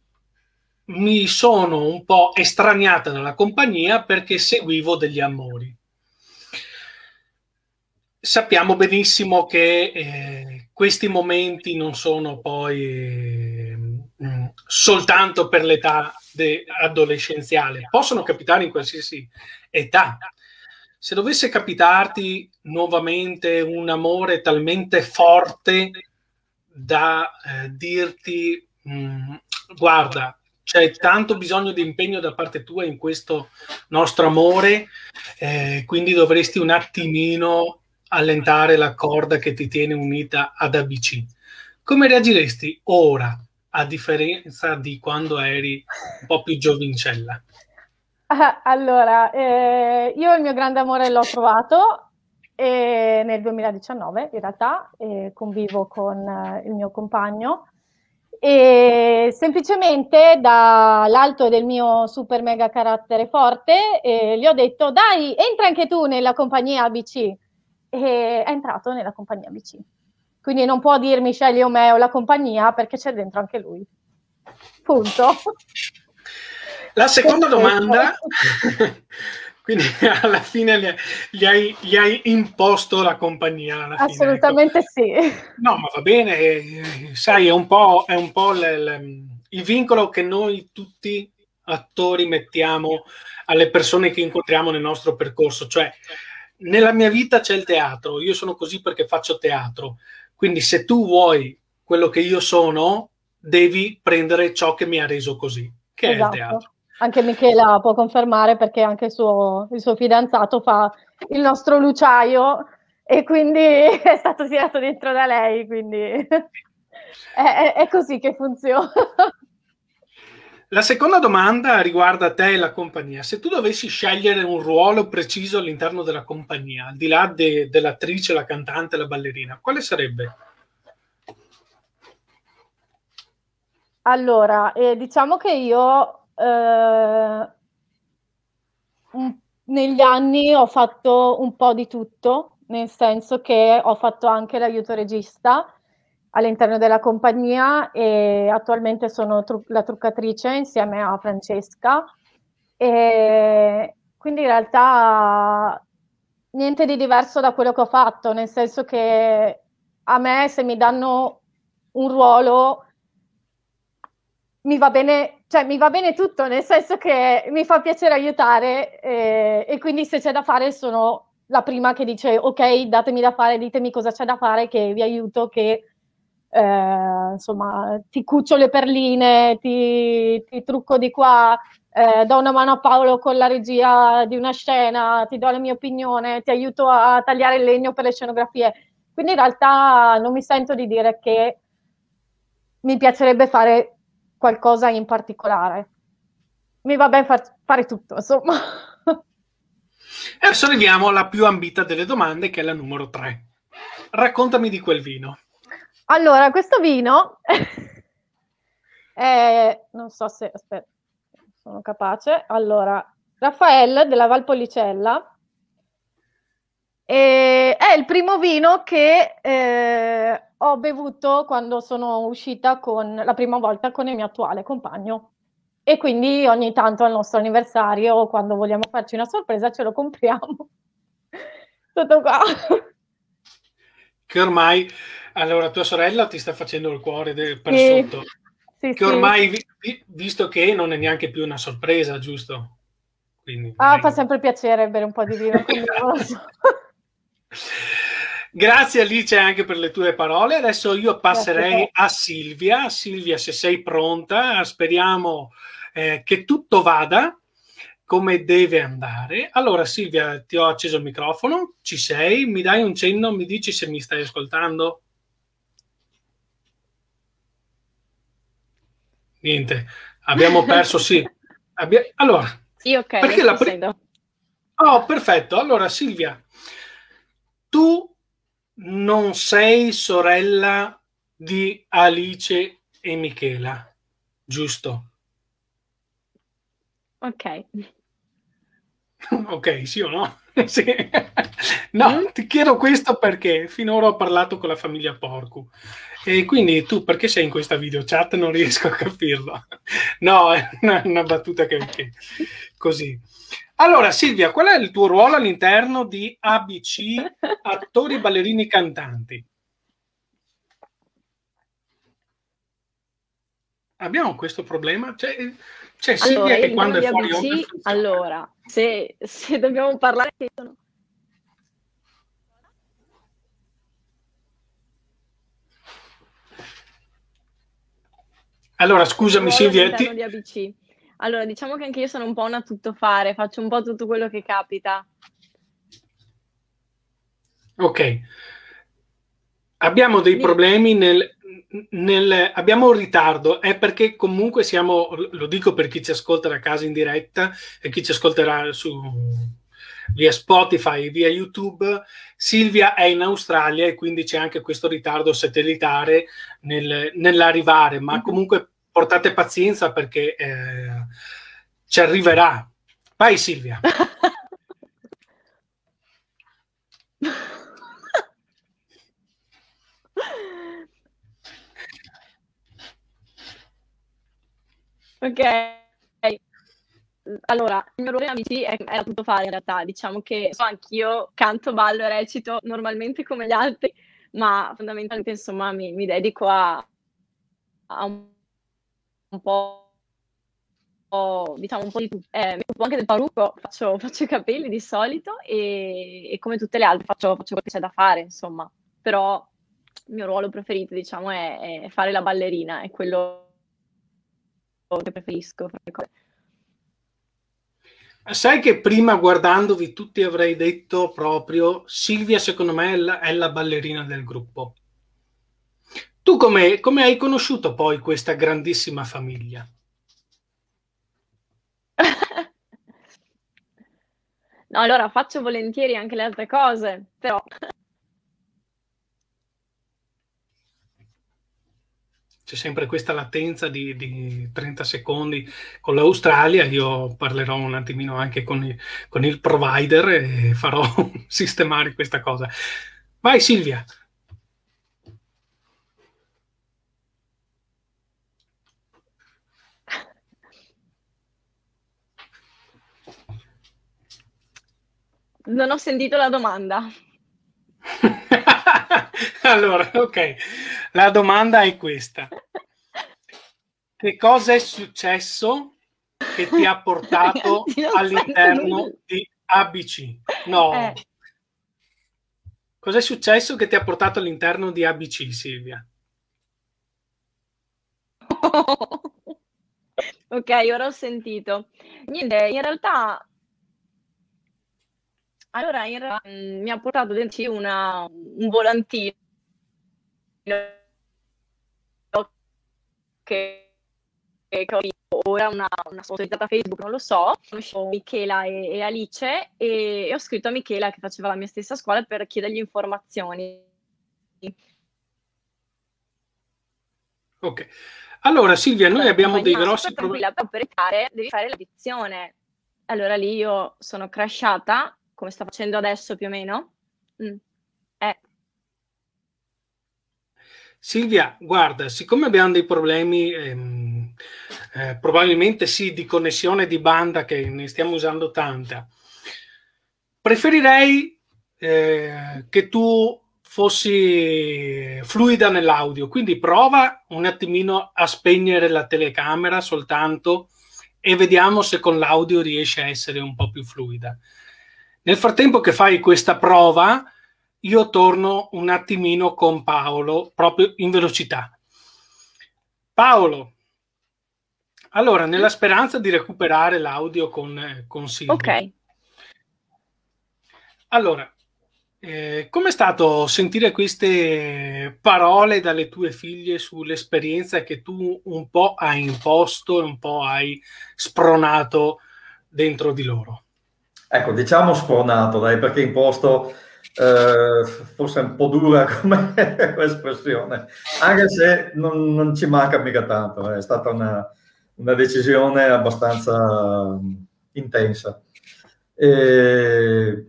mi sono un po' estraniata dalla compagnia perché seguivo degli amori. Sappiamo benissimo che eh, questi momenti non sono poi eh, soltanto per l'età adolescenziale, possono capitare in qualsiasi età. Se dovesse capitarti nuovamente un amore talmente forte da eh, dirti mm, guarda, c'è tanto bisogno di impegno da parte tua in questo nostro amore, eh, quindi dovresti un attimino allentare la corda che ti tiene unita ad ABC. Come reagiresti ora, a differenza di quando eri un po' più giovincella? Ah, allora, eh, io il mio grande amore l'ho trovato eh, nel 2019, in realtà, eh, convivo con eh, il mio compagno e semplicemente dall'alto del mio super mega carattere forte eh, gli ho detto dai, entra anche tu nella compagnia ABC e è entrato nella compagnia BC. Quindi non può dirmi scegli o me o la compagnia perché c'è dentro anche lui. Punto. La seconda domanda, quindi alla fine gli, hai, gli hai, imposto la compagnia. Ecco. Assolutamente fine, sì. No, ma va bene, eh, sai, è un po', è un po l, l, il vincolo che noi tutti attori mettiamo alle persone che incontriamo nel nostro percorso, cioè nella mia vita c'è il teatro, io sono così perché faccio teatro, quindi se tu vuoi quello che io sono, devi prendere ciò che mi ha reso così, che esatto. è il esatto. teatro. Anche Michela può confermare perché anche il suo, il suo fidanzato fa il nostro luciaio e quindi è stato tirato dentro da lei, quindi è, è, è così che funziona. La seconda domanda riguarda te e la compagnia. Se tu dovessi scegliere un ruolo preciso all'interno della compagnia, al di là de- dell'attrice, la cantante, la ballerina, quale sarebbe? Allora, eh, diciamo che io eh, negli anni ho fatto un po' di tutto, nel senso che ho fatto anche l'aiuto regista all'interno della compagnia e attualmente sono tru- la truccatrice insieme a Francesca. E quindi in realtà niente di diverso da quello che ho fatto, nel senso che a me se mi danno un ruolo mi va bene, cioè mi va bene tutto, nel senso che mi fa piacere aiutare e, e quindi se c'è da fare sono la prima che dice ok, datemi da fare, ditemi cosa c'è da fare, che vi aiuto, che eh, insomma, ti cuccio le perline, ti, ti trucco di qua, eh, do una mano a Paolo con la regia di una scena, ti do la mia opinione, ti aiuto a tagliare il legno per le scenografie. Quindi in realtà non mi sento di dire che mi piacerebbe fare qualcosa in particolare. Mi va bene far, fare tutto, insomma. Adesso arriviamo alla più ambita delle domande, che è la numero 3. Raccontami di quel vino. Allora, questo vino è, non so se, aspetta, sono capace. Allora, Raffaele della Valpolicella e è il primo vino che eh, ho bevuto quando sono uscita con, la prima volta con il mio attuale compagno. E quindi ogni tanto al nostro anniversario, quando vogliamo farci una sorpresa, ce lo compriamo. Tutto qua. Che ormai allora, tua sorella ti sta facendo il cuore de- per sì. sotto. Sì, che ormai, vi- visto che non è neanche più una sorpresa, giusto? Quindi, ah, fa sempre piacere bere un po' di vino. Grazie Alice anche per le tue parole. Adesso io passerei a Silvia. Silvia, se sei pronta, speriamo eh, che tutto vada come deve andare. Allora Silvia, ti ho acceso il microfono, ci sei? Mi dai un cenno, mi dici se mi stai ascoltando? Niente, abbiamo perso, sì. Abbia... Allora, sì, ok. Perché la pre... Oh, perfetto. Allora, Silvia, tu non sei sorella di Alice e Michela, giusto? Ok. ok, sì o no? sì. No, mm? ti chiedo questo perché finora ho parlato con la famiglia Porcu. E quindi tu perché sei in questa video chat? Non riesco a capirlo. No, è una, una battuta che, che così. Allora, Silvia, qual è il tuo ruolo all'interno di ABC Attori, Ballerini, Cantanti? Abbiamo questo problema? C'è, c'è Silvia allora, che quando è fuori ABC, Allora, se, se dobbiamo parlare... Sono... Allora, scusami Silvia. Ti... Di ABC. Allora, diciamo che anche io sono un po' una tuttofare, faccio un po' tutto quello che capita. Ok. Abbiamo dei problemi nel, nel, abbiamo un ritardo, è perché comunque siamo, lo dico per chi ci ascolta da casa in diretta e chi ci ascolterà su, via Spotify, via YouTube, Silvia è in Australia e quindi c'è anche questo ritardo satellitare nel, nell'arrivare, ma mm-hmm. comunque portate pazienza perché eh, ci arriverà. Vai Silvia. Ok, allora, il mio ruolo in amici è, era tutto fare in realtà, diciamo che so, anch'io canto, ballo e recito normalmente come gli altri, ma fondamentalmente insomma mi, mi dedico a, a un, un, po', diciamo un po' di tutto. Eh, mi occupo anche del parrucco, faccio, faccio, i capelli di solito e, e come tutte le altre faccio, faccio quello che c'è da fare, insomma, però il mio ruolo preferito diciamo è, è fare la ballerina, è quello che preferisco. Sai che prima guardandovi tutti avrei detto proprio Silvia secondo me è la, è la ballerina del gruppo. Tu come, come hai conosciuto poi questa grandissima famiglia? no, allora faccio volentieri anche le altre cose, però c'è sempre questa latenza di, di, 30 secondi con l'Australia, io parlerò un attimino anche con il, con il provider e farò sistemare questa cosa. Vai Silvia. Non ho sentito la domanda. allora, ok, la domanda è questa. Che cosa è successo che ti ha portato all'interno di ABC? No. Eh. Cos'è successo che ti ha portato all'interno di ABC, Silvia? ok, ora ho sentito. Niente, in realtà allora, in realtà mh, mi ha portato dentro una, un volantino che, che ho visto ora una, una sponsorizzata Facebook, non lo so, conoscevo Michela e, e Alice e, e, ho scritto a Michela che faceva la mia stessa scuola per chiedergli informazioni. Ok. Allora Silvia, noi abbiamo dei grossi problemi. Per operare devi fare l'addizione. Allora lì io sono crashata come sta facendo adesso più o meno? Mm. Eh. Silvia, guarda, siccome abbiamo dei problemi, ehm, eh, probabilmente sì, di connessione di banda, che ne stiamo usando tanta, preferirei eh, che tu fossi fluida nell'audio, quindi prova un attimino a spegnere la telecamera soltanto e vediamo se con l'audio riesce a essere un po' più fluida. Nel frattempo che fai questa prova, io torno un attimino con Paolo, proprio in velocità. Paolo, allora, nella speranza di recuperare l'audio con, con Silvia. Ok. Allora, eh, com'è stato sentire queste parole dalle tue figlie sull'esperienza che tu un po' hai imposto e un po' hai spronato dentro di loro? Ecco, diciamo spronato, dai, perché imposto eh, forse un po' dura come espressione, anche se non, non, ci manca mica tanto, è stata una, una decisione abbastanza intensa. E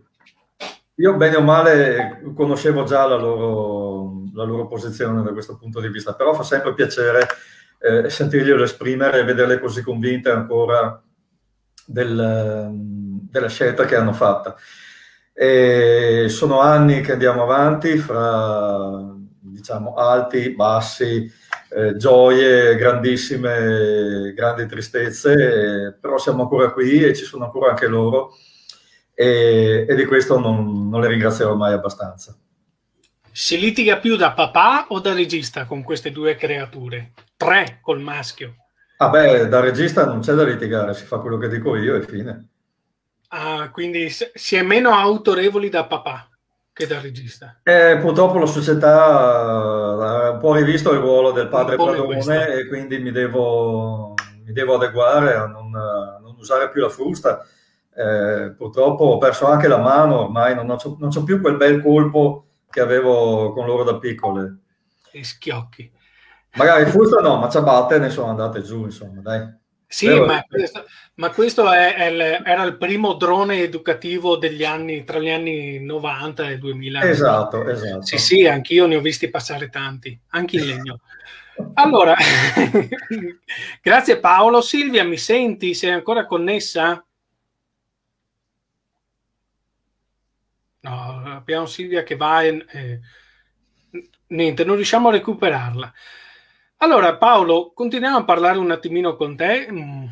io bene o male conoscevo già la loro, la loro posizione da questo punto di vista, però fa sempre piacere eh, sentirglielo esprimere e vederle così convinte ancora del, della scelta che hanno fatta. E sono anni che andiamo avanti fra diciamo alti, bassi, eh, gioie, grandissime, grandi tristezze, eh, però siamo ancora qui e ci sono ancora anche loro e, e di questo non, non le ringrazierò mai abbastanza. Si litiga più da papà o da regista con queste due creature? Tre col maschio. Ah beh, da regista non c'è da litigare, si fa quello che dico io e fine. Ah, quindi si è meno autorevoli da papà che da regista. Eh, purtroppo la società ha un po' rivisto il ruolo del padre padrone e quindi mi devo, mi devo adeguare a non, a non, usare più la frusta. Eh, purtroppo ho perso anche la mano, ormai non ho, non ho più quel bel colpo che avevo con loro da piccole. E schiocchi. Magari frusta no, ma ciabatte ne sono andate giù, insomma, dai. Sì, ma questo, ma questo è, è il, era il primo drone educativo degli anni, tra gli anni 90 e 2000. Esatto, esatto. Sì, sì, anch'io ne ho visti passare tanti, anche in legno. Allora, grazie Paolo. Silvia, mi senti? Sei ancora connessa? No, abbiamo Silvia che va e... Eh, niente, non riusciamo a recuperarla. Allora, Paolo, continuiamo a parlare un attimino con te mm,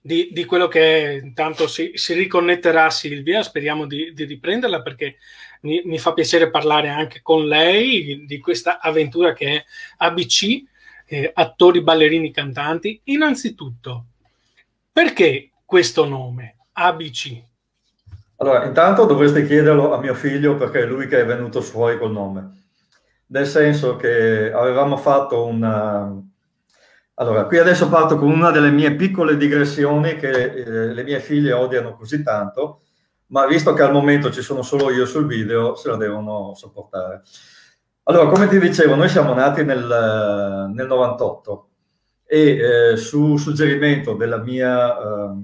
di, di quello che intanto si, si, riconnetterà Silvia, speriamo di, di riprenderla perché mi, mi, fa piacere parlare anche con lei di questa avventura che è ABC, eh, attori, ballerini, cantanti. Innanzitutto, perché questo nome, ABC? Allora, intanto dovreste chiederlo a mio figlio perché è lui che è venuto fuori col nome nel senso che avevamo fatto una... Allora, qui adesso parto con una delle mie piccole digressioni che eh, le mie figlie odiano così tanto, ma visto che al momento ci sono solo io sul video, se la devono sopportare. Allora, come ti dicevo, noi siamo nati nel, nel 98 e eh, su suggerimento della mia eh,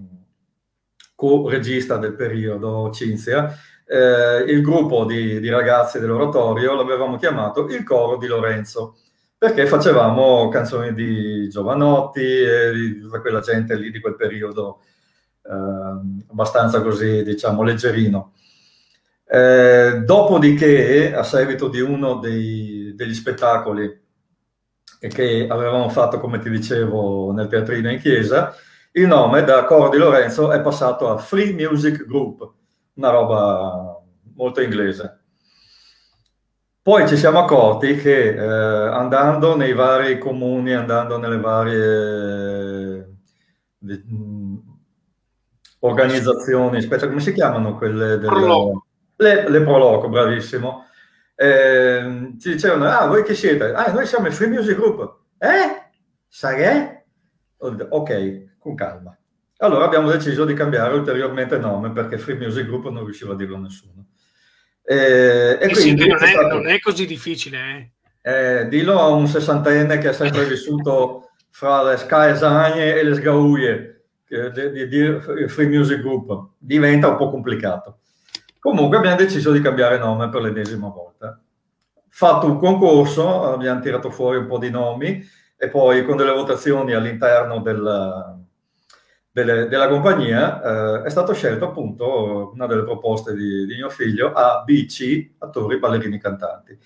co-regista del periodo, Cinzia, eh, il gruppo di, di ragazzi dell'oratorio l'avevamo chiamato il coro di Lorenzo, perché facevamo canzoni di Giovanotti e di tutta quella gente lì di quel periodo eh, abbastanza così, diciamo, leggerino. Eh, dopodiché, a seguito di uno dei, degli spettacoli che avevamo fatto, come ti dicevo, nel teatrino in chiesa, il nome da Coro di Lorenzo è passato a Free Music Group, una roba molto inglese. Poi ci siamo accorti che eh, andando nei vari comuni, andando nelle varie eh, organizzazioni, aspetta, come si chiamano quelle delle... Proloco. Le, le Proloco, bravissimo. Eh, ci dicevano, ah, voi che siete? Ah, noi siamo il Free Music Group. Eh? Sai Ok, con calma. Allora abbiamo deciso di cambiare ulteriormente nome perché Free Music Group non riusciva a dirlo nessuno. E, e quindi non, è, stato, non, è, così difficile. Eh. Eh, dillo a un sessantenne che ha sempre vissuto fra le scaesagne e le sgauie di dire Free Music Group. Diventa un po' complicato. Comunque abbiamo deciso di cambiare nome per l'ennesima volta. Fatto un concorso, abbiamo tirato fuori un po' di nomi e poi con delle votazioni all'interno del, delle, della compagnia, eh, è stato scelto appunto una delle proposte di, di, mio figlio ABC, attori, ballerini, cantanti.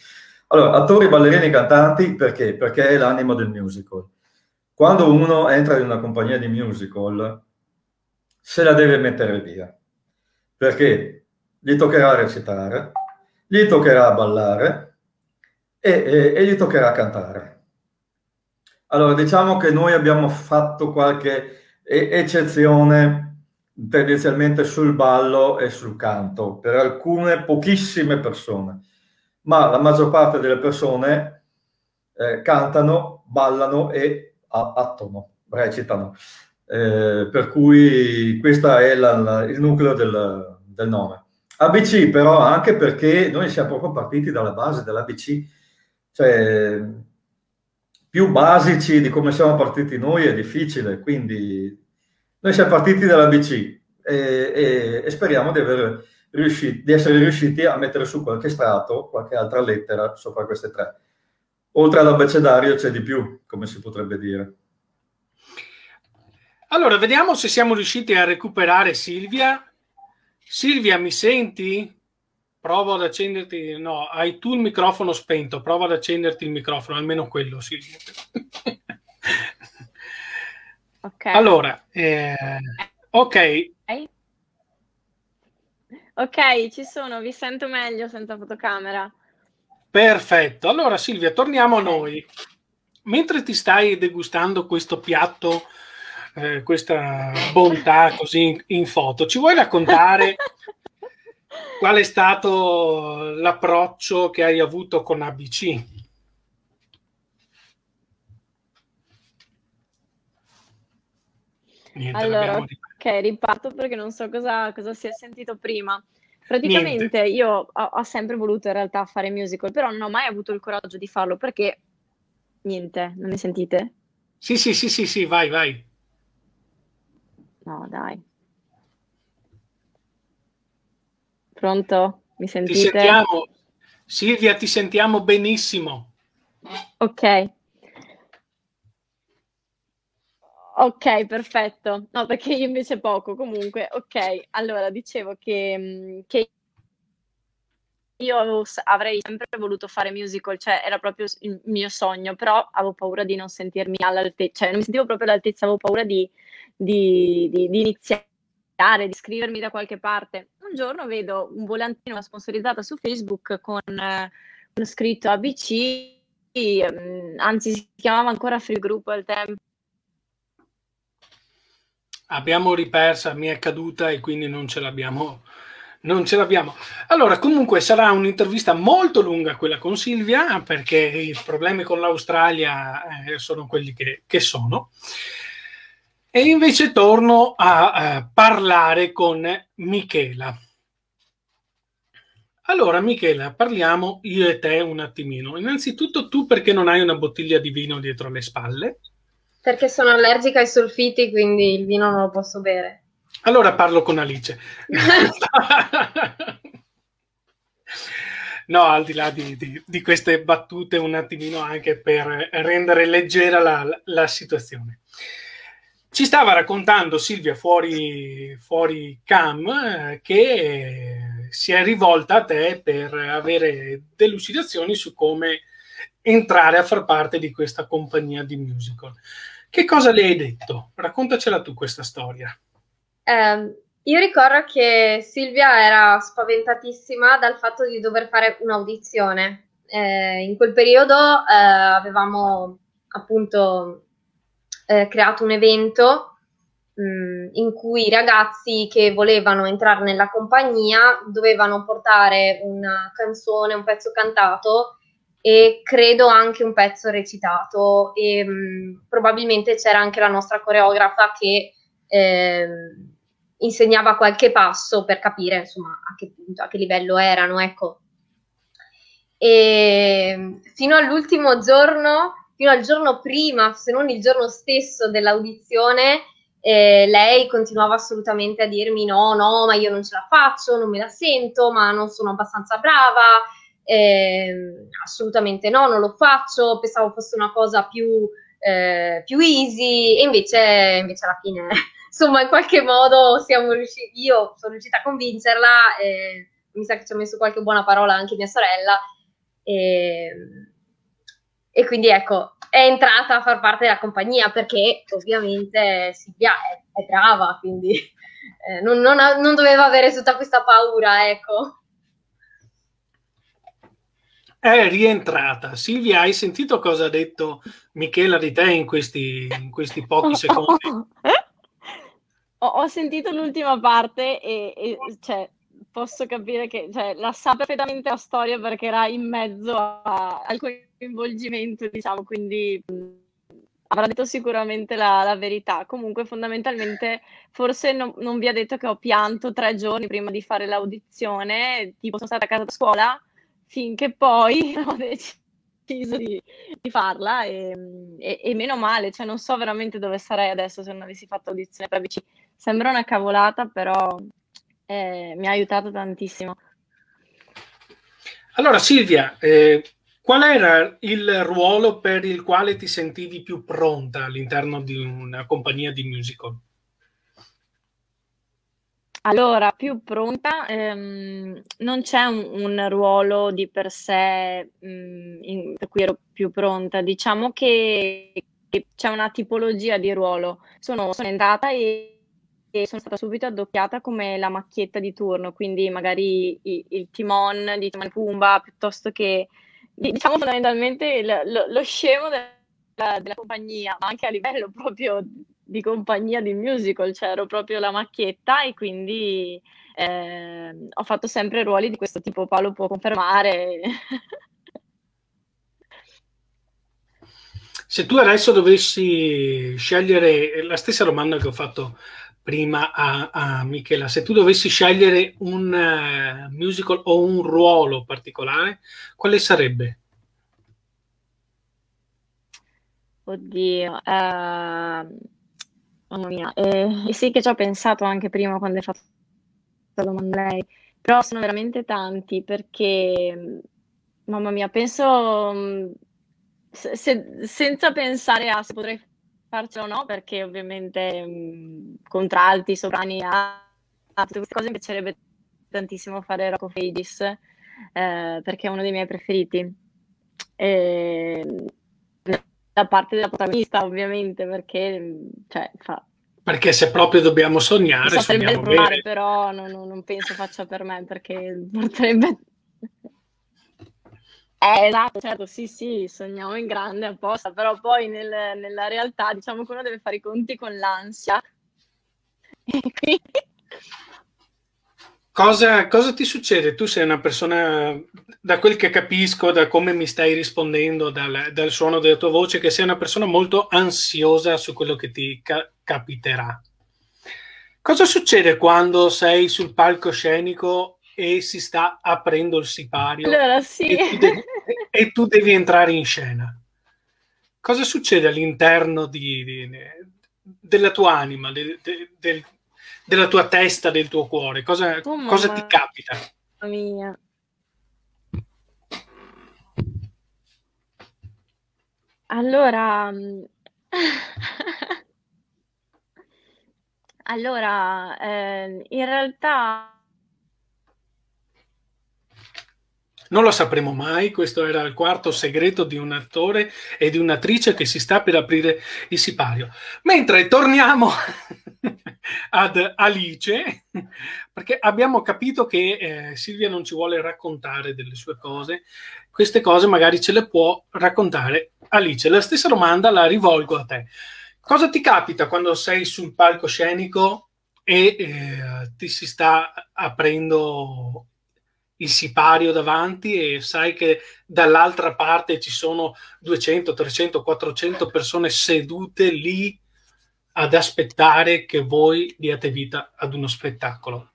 Allora, attori, ballerini, cantanti perché? Perché è l'anima del musical. Quando uno entra in una compagnia di musical, se la deve mettere via, perché gli toccherà recitare, gli toccherà ballare e, e, e gli toccherà cantare. Allora, diciamo che noi abbiamo fatto qualche eccezione tendenzialmente sul ballo e sul canto per alcune pochissime persone, ma la maggior parte delle persone eh, cantano, ballano e attono, recitano. Eh, per cui questo è la, la, il nucleo del, del, nome. ABC però anche perché noi siamo proprio partiti dalla base dell'ABC, cioè più basici di come siamo partiti noi è difficile, quindi noi siamo partiti dall'ABC e, e, e speriamo di riusciti, di essere riusciti a mettere su qualche strato, qualche altra lettera sopra queste tre. Oltre all'abbecedario c'è di più, come si potrebbe dire. Allora, vediamo se siamo riusciti a recuperare Silvia. Silvia, mi senti? Provo ad accenderti. No, hai tu il microfono spento. Prova ad accenderti il microfono, almeno quello, Silvia. ok. Allora, eh, ok. Ok, ci sono, vi sento meglio senza fotocamera. Perfetto. Allora, Silvia, torniamo a noi. Mentre ti stai degustando questo piatto eh, questa bontà così in, in, foto. Ci vuoi raccontare qual è stato l'approccio che hai avuto con ABC? Niente, allora, ok, riparto perché non so cosa, cosa si è sentito prima. Praticamente Niente. io ho, ho, sempre voluto in realtà fare musical, però non ho mai avuto il coraggio di farlo perché... Niente, non mi sentite? Sì, sì, sì, sì, sì, vai, vai. No, dai. Pronto? Mi sentite? Ti sentiamo. Silvia, ti sentiamo benissimo. Ok. Ok, perfetto. No, perché io invece poco. Comunque, ok. Allora, dicevo che, mm, che io avrei sempre voluto fare musical, cioè era proprio il mio sogno, però avevo paura di non sentirmi all'altezza, cioè non mi sentivo proprio all'altezza, avevo paura di di, di, di iniziare, di iscrivermi da qualche parte. Un giorno vedo un volantino sponsorizzata su Facebook con, eh, con scritto ABC, ehm, anzi si chiamava ancora Free Group al tempo. Abbiamo ripersa, mi è caduta e quindi non ce l'abbiamo non ce l'abbiamo. Allora, comunque sarà un'intervista molto lunga quella con Silvia, perché i problemi con l'Australia eh, sono quelli che, che sono. E invece torno a, eh, parlare con Michela. Allora, Michela, parliamo io e te un attimino. Innanzitutto, tu perché non hai una bottiglia di vino dietro le spalle? Perché sono allergica ai solfiti, quindi il vino non lo posso bere. Allora parlo con Alice. no, al di là di, di, di, queste battute, un attimino anche per rendere leggera la, la situazione. Ci stava raccontando Silvia fuori, fuori cam eh, che si è rivolta a te per avere delucidazioni su come entrare a far parte di questa compagnia di musical. Che cosa le hai detto? Raccontacela tu questa storia. Eh, io ricordo che Silvia era spaventatissima dal fatto di dover fare un'audizione. Eh, in quel periodo eh, avevamo appunto eh, creato un evento mh, mm, in cui i ragazzi che volevano entrare nella compagnia dovevano portare una canzone, un pezzo cantato e credo anche un pezzo recitato e mh, mm, probabilmente c'era anche la nostra coreografa che eh, insegnava qualche passo per capire insomma a che punto, a che livello erano, ecco. E fino all'ultimo giorno fino al giorno prima, se non il giorno stesso dell'audizione, eh, lei continuava assolutamente a dirmi no, no, ma io non ce la faccio, non me la sento, ma non sono abbastanza brava, eh, assolutamente no, non lo faccio, pensavo fosse una cosa più, eh, più easy e invece, invece alla fine, insomma, in qualche modo siamo riusciti, io sono riuscita a convincerla, e mi sa che ci ha messo qualche buona parola anche mia sorella. E, e quindi ecco, è entrata a far parte della compagnia perché ovviamente Silvia è, è brava, quindi eh, non, non, ha, non, doveva avere tutta questa paura, ecco. È rientrata. Silvia, hai sentito cosa ha detto Michela di te in questi, in questi pochi secondi? ho, ho, sentito l'ultima parte e, e cioè, posso capire che cioè, la sa perfettamente la storia perché era in mezzo a, al coinvolgimento, diciamo, quindi mh, avrà detto sicuramente la, la, verità. Comunque, fondamentalmente, forse no, non vi ha detto che ho pianto tre giorni prima di fare l'audizione, tipo sono stata a casa da scuola, finché poi ho deciso di, di farla e, e, e, meno male, cioè non so veramente dove sarei adesso se non avessi fatto audizione per ABC. Sembra una cavolata, però eh, mi ha aiutato tantissimo. Allora Silvia, eh, qual era il ruolo per il quale ti sentivi più pronta all'interno di una compagnia di musical? Allora, più pronta, ehm, non c'è un, un ruolo di per sé mh, in- per cui ero più pronta, diciamo che, che c'è una tipologia di ruolo. Sono, sono entrata e, e sono stata subito addocchiata come la macchietta di turno, quindi magari il, il Timon di Timon Pumba, piuttosto che, diciamo fondamentalmente lo, lo scemo della, della compagnia, ma anche a livello proprio di compagnia di musical, cioè ero proprio la macchietta e quindi eh, ho fatto sempre ruoli di questo tipo, Paolo può confermare. Se tu adesso dovessi scegliere la stessa domanda che ho fatto prima a, a Michela, se tu dovessi scegliere un uh, musical o un ruolo particolare, quale sarebbe? Oddio, uh, mamma mia, eh, sì che ci ho pensato anche prima quando hai fatto la domanda lei, però sono veramente tanti perché, mamma mia, penso se, senza pensare a se potrei farcela o no, perché ovviamente mh, contralti, soprani, a tutte queste cose mi piacerebbe tantissimo fare Rock of Ages, eh, perché è uno dei miei preferiti. E, da parte della protagonista, ovviamente, perché cioè, fa, perché se proprio dobbiamo sognare, sogniamo bene. però non, non, penso faccia per me perché porterebbe eh, esatto, certo, sì, sì, sogniamo in grande apposta, però poi nel, nella realtà diciamo che uno deve fare i conti con l'ansia. Cosa, cosa, ti succede? Tu sei una persona, da quel che capisco, da come mi stai rispondendo, dal, dal suono della tua voce, che sei una persona molto ansiosa su quello che ti ca- capiterà. Cosa succede quando sei sul palcoscenico e si sta aprendo il sipario allora, sì. e, tu devi, e, tu devi, entrare in scena. Cosa succede all'interno di, di, della tua anima, del, del, della tua testa, del tuo cuore? Cosa, oh, cosa ti capita? Mia. Allora, allora eh, in realtà Non lo sapremo mai, questo era il quarto segreto di un attore e di un'attrice che si sta per aprire il sipario. Mentre torniamo ad Alice, perché abbiamo capito che eh, Silvia non ci vuole raccontare delle sue cose, queste cose magari ce le può raccontare Alice. La stessa domanda la rivolgo a te. Cosa ti capita quando sei sul palcoscenico e eh, ti si sta aprendo il sipario davanti e sai che dall'altra parte ci sono 200, 300, 400 persone sedute lì ad aspettare che voi diate vita ad uno spettacolo?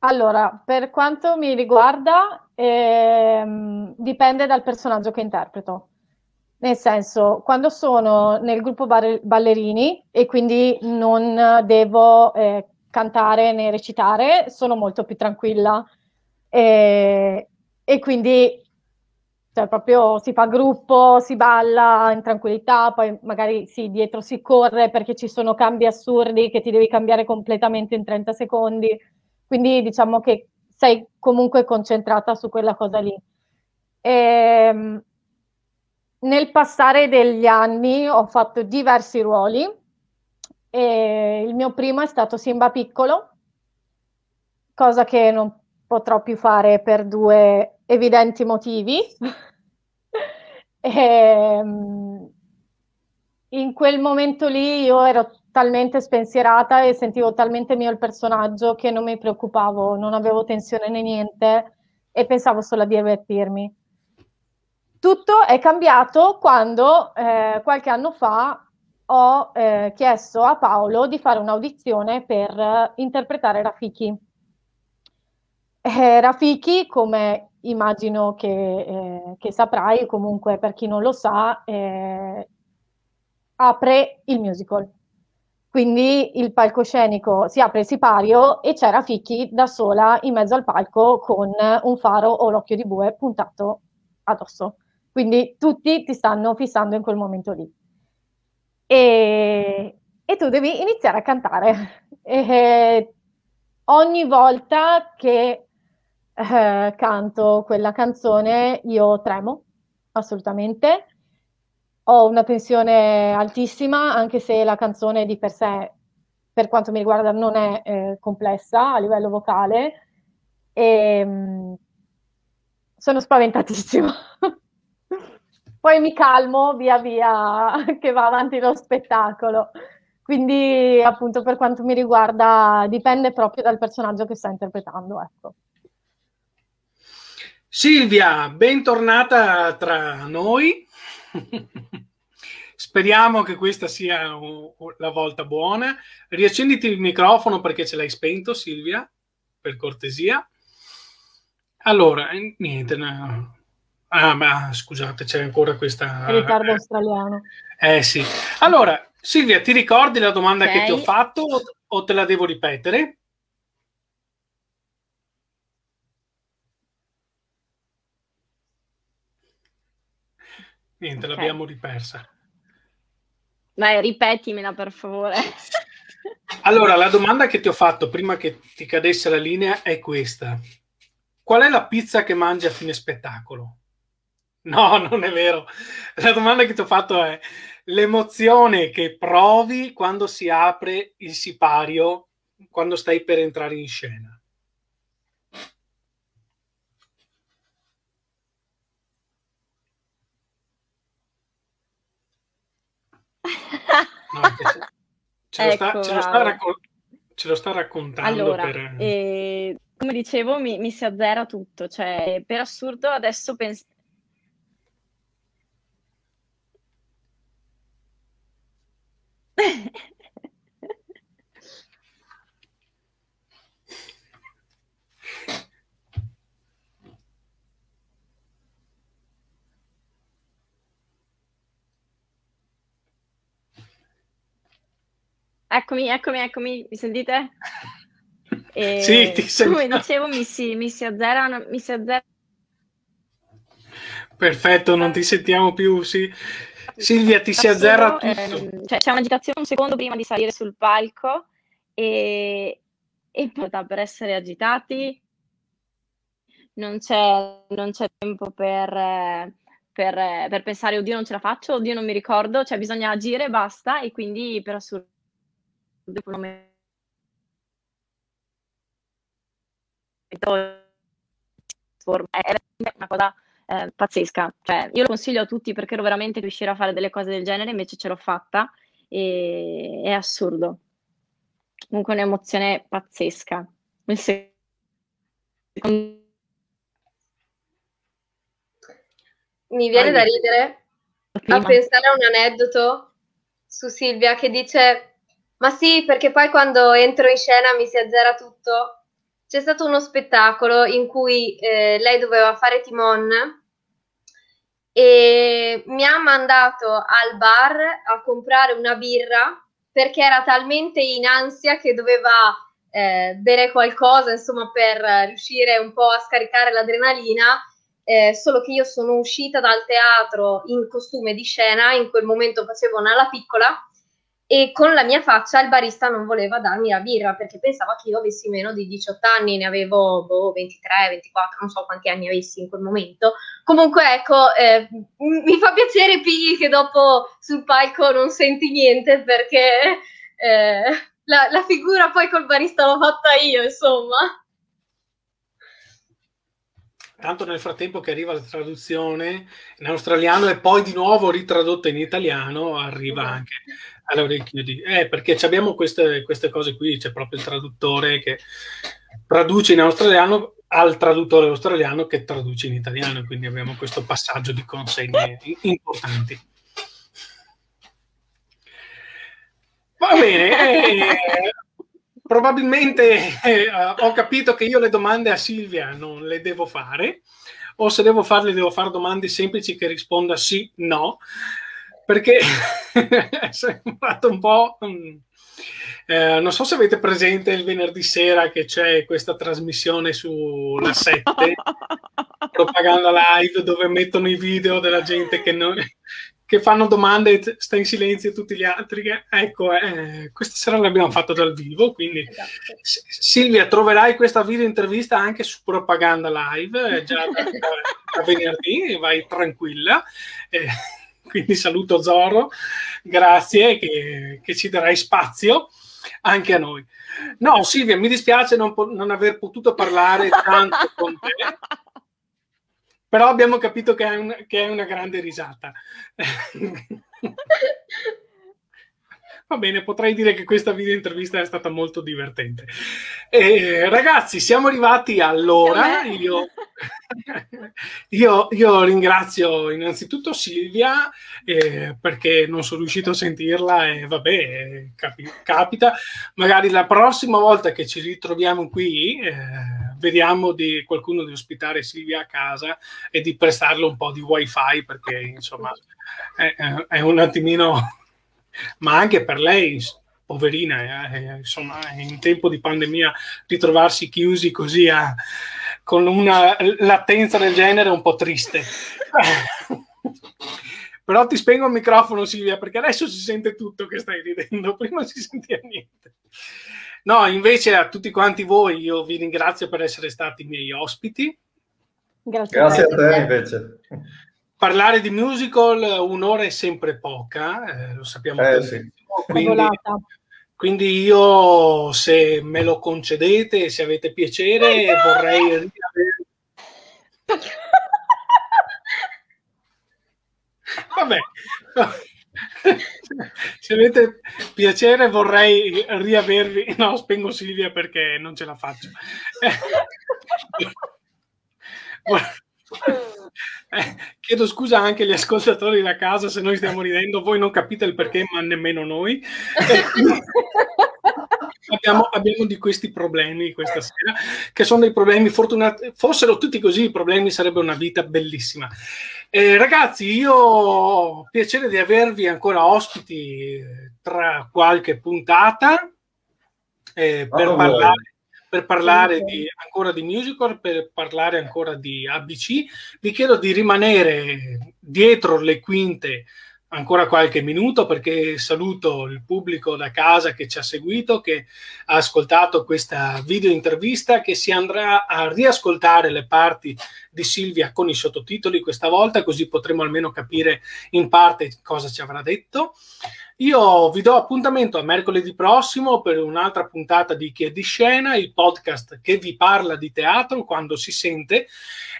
Allora, per quanto mi riguarda, ehm, dipende dal personaggio che interpreto. Nel senso, quando sono nel gruppo bar- ballerini e quindi non devo eh, cantare né recitare, sono molto più tranquilla e, e quindi cioè, proprio si fa gruppo, si balla in tranquillità, poi magari sì, dietro si corre perché ci sono cambi assurdi che ti devi cambiare completamente in 30 secondi. Quindi diciamo che sei comunque concentrata su quella cosa lì. E, ehm, nel passare degli anni ho fatto diversi ruoli. E il mio primo è stato Simba piccolo, cosa che non potrò più fare per due evidenti motivi. e, ehm, in quel momento lì io ero talmente spensierata e sentivo talmente mio il personaggio che non mi preoccupavo, non avevo tensione né niente e pensavo solo a divertirmi. Tutto è cambiato quando eh, qualche anno fa ho eh, chiesto a Paolo di fare un'audizione per interpretare Rafiki eh, Rafiki, come immagino che, eh, che, saprai, comunque per chi non lo sa, eh, apre il musical. Quindi il palcoscenico si apre il sipario e c'era Ficchi da sola in mezzo al palco con un faro o l'occhio di bue puntato addosso. Quindi tutti ti stanno fissando in quel momento lì. E, e tu devi iniziare a cantare. E, ogni volta che eh, canto quella canzone io tremo, assolutamente. Ho una tensione altissima, anche se la canzone di per sé, per quanto mi riguarda, non è eh, complessa a livello vocale. E, mh, mm, sono spaventatissima. Poi mi calmo via via che va avanti lo spettacolo. Quindi, appunto, per quanto mi riguarda, dipende proprio dal personaggio che sta interpretando, ecco. Silvia, bentornata tra noi. Speriamo che questa sia la volta buona. Riaccenditi il microfono perché ce l'hai spento, Silvia, per cortesia. Allora, eh, niente. No. Ah, ma scusate, c'è ancora questa. Ritardo australiano. Eh sì. Allora, Silvia, ti ricordi la domanda okay. che ti ho fatto o te la devo ripetere? Niente, okay. l'abbiamo ripersa. Vai, ripetimela per favore. Allora, la domanda che ti ho fatto prima che ti cadesse la linea è questa. Qual è la pizza che mangi a fine spettacolo? No, non è vero. La domanda che ti ho fatto è l'emozione che provi quando si apre il sipario, quando stai per entrare in scena. No, ce, lo sta, ce, lo sta raccol- ce, lo sta, raccontando. Allora, per... eh, come dicevo, mi, mi, si azzera tutto. Cioè, per assurdo, adesso penso Eccomi, eccomi, eccomi, mi sentite? E sì, ti sento. Come dicevo, mi si, mi si azzera, mi si azzera. Perfetto, non ti sentiamo più, sì. Silvia, ti si azzerra tutto. Ehm, cioè, c'è un'agitazione un secondo prima di salire sul palco e, e per essere agitati non c'è, non c'è tempo per, per, per, pensare, oddio non ce la faccio, oddio non mi ricordo, cioè bisogna agire e basta e quindi per assurdo è una cosa eh, pazzesca. Cioè, io lo consiglio a tutti perché ero veramente riuscire a fare delle cose del genere, invece ce l'ho fatta e è assurdo. Comunque un'emozione pazzesca. Il secondo... Mi viene da ridere a pensare a un aneddoto su Silvia che dice ma sì, perché poi quando entro in scena mi si azzera tutto. C'è stato uno spettacolo in cui eh, lei doveva fare Timon e mi ha mandato al bar a comprare una birra perché era talmente in ansia che doveva eh, bere qualcosa, insomma, per riuscire un po' a scaricare l'adrenalina. Eh, solo che io sono uscita dal teatro in costume di scena, in quel momento facevo una la piccola e con la mia faccia il barista non voleva darmi la birra perché pensava che io avessi meno di 18 anni, ne avevo boh, 23, 24, non so quanti anni avessi in quel momento. Comunque ecco, eh, mi fa piacere Piggy che dopo sul palco non senti niente perché eh, la, la figura poi col barista l'ho fatta io, insomma. Tanto nel frattempo che arriva la traduzione in australiano e poi di nuovo ritradotta in italiano, arriva esatto. anche all'orecchio di... Eh, perché abbiamo queste, queste cose qui, c'è proprio il traduttore che traduce in australiano al traduttore australiano che traduce in italiano, quindi abbiamo questo passaggio di consegne importanti. Va bene, eh, probabilmente eh, ho capito che io le domande a Silvia non le devo fare, o se devo farle devo fare domande semplici che risponda sì, no, perché è sembrato un po'... Um, Eh, non so se avete presente il venerdì sera che c'è questa trasmissione sulla 7, propaganda live, dove mettono i video della gente che, non, che fanno domande e sta in silenzio tutti gli altri. Ecco, eh, questa sera l'abbiamo fatto dal vivo, quindi esatto. Silvia, troverai questa video intervista anche su Propaganda Live, già da, da, venerdì, vai tranquilla. Eh, quindi saluto Zoro, grazie che, che ci darai spazio anche a noi. No, Silvia, mi dispiace non, non aver potuto parlare tanto con te, però abbiamo capito che è, un, che è una grande risata. Va bene, potrei dire che questa video intervista è stata molto divertente. Eh, ragazzi, siamo arrivati all'ora. Io, io, io ringrazio innanzitutto Silvia eh, perché non sono riuscito a sentirla e vabbè, capi, capita. Magari la prossima volta che ci ritroviamo qui, eh, vediamo di qualcuno di ospitare Silvia a casa e di prestarle un po' di wifi perché insomma è, è un attimino ma anche per lei, poverina, eh, insomma, in tempo di pandemia ritrovarsi chiusi così a, con una latenza del genere è un po' triste. Però ti spengo il microfono, Silvia, perché adesso si sente tutto che stai ridendo, prima si sentiva niente. No, invece a tutti quanti voi io vi ringrazio per essere stati miei ospiti. Grazie, Grazie a te invece parlare di musical un'ora è sempre poca, eh, lo sappiamo eh, sì. quindi, quindi, io se me lo concedete, se avete piacere, oh vorrei riavere... Vabbè, se avete piacere vorrei riavervi... No, spengo Silvia perché non ce la faccio. Eh, chiedo scusa anche agli ascoltatori da casa se noi stiamo ridendo, voi non capite il perché, ma nemmeno noi. abbiamo, abbiamo, di questi problemi questa sera, che sono dei problemi fortunati. Fossero tutti così i problemi, sarebbe una vita bellissima. Eh, ragazzi, io ho piacere di avervi ancora ospiti tra qualche puntata eh, per parlare per parlare di, ancora di musical, per parlare ancora di ABC. Vi chiedo di rimanere dietro le quinte ancora qualche minuto perché saluto il pubblico da casa che ci ha seguito, che ha ascoltato questa video intervista, che si andrà a riascoltare le parti di Silvia con i sottotitoli questa volta, così potremo almeno capire in parte cosa ci avrà detto. Io vi do appuntamento a mercoledì prossimo per un'altra puntata di Chi è di scena, il podcast che vi parla di teatro quando si sente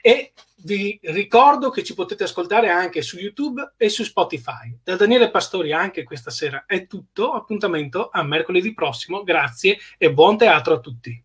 e vi ricordo che ci potete ascoltare anche su YouTube e su Spotify. Da Daniele Pastori anche questa sera è tutto, appuntamento a mercoledì prossimo, grazie e buon teatro a tutti.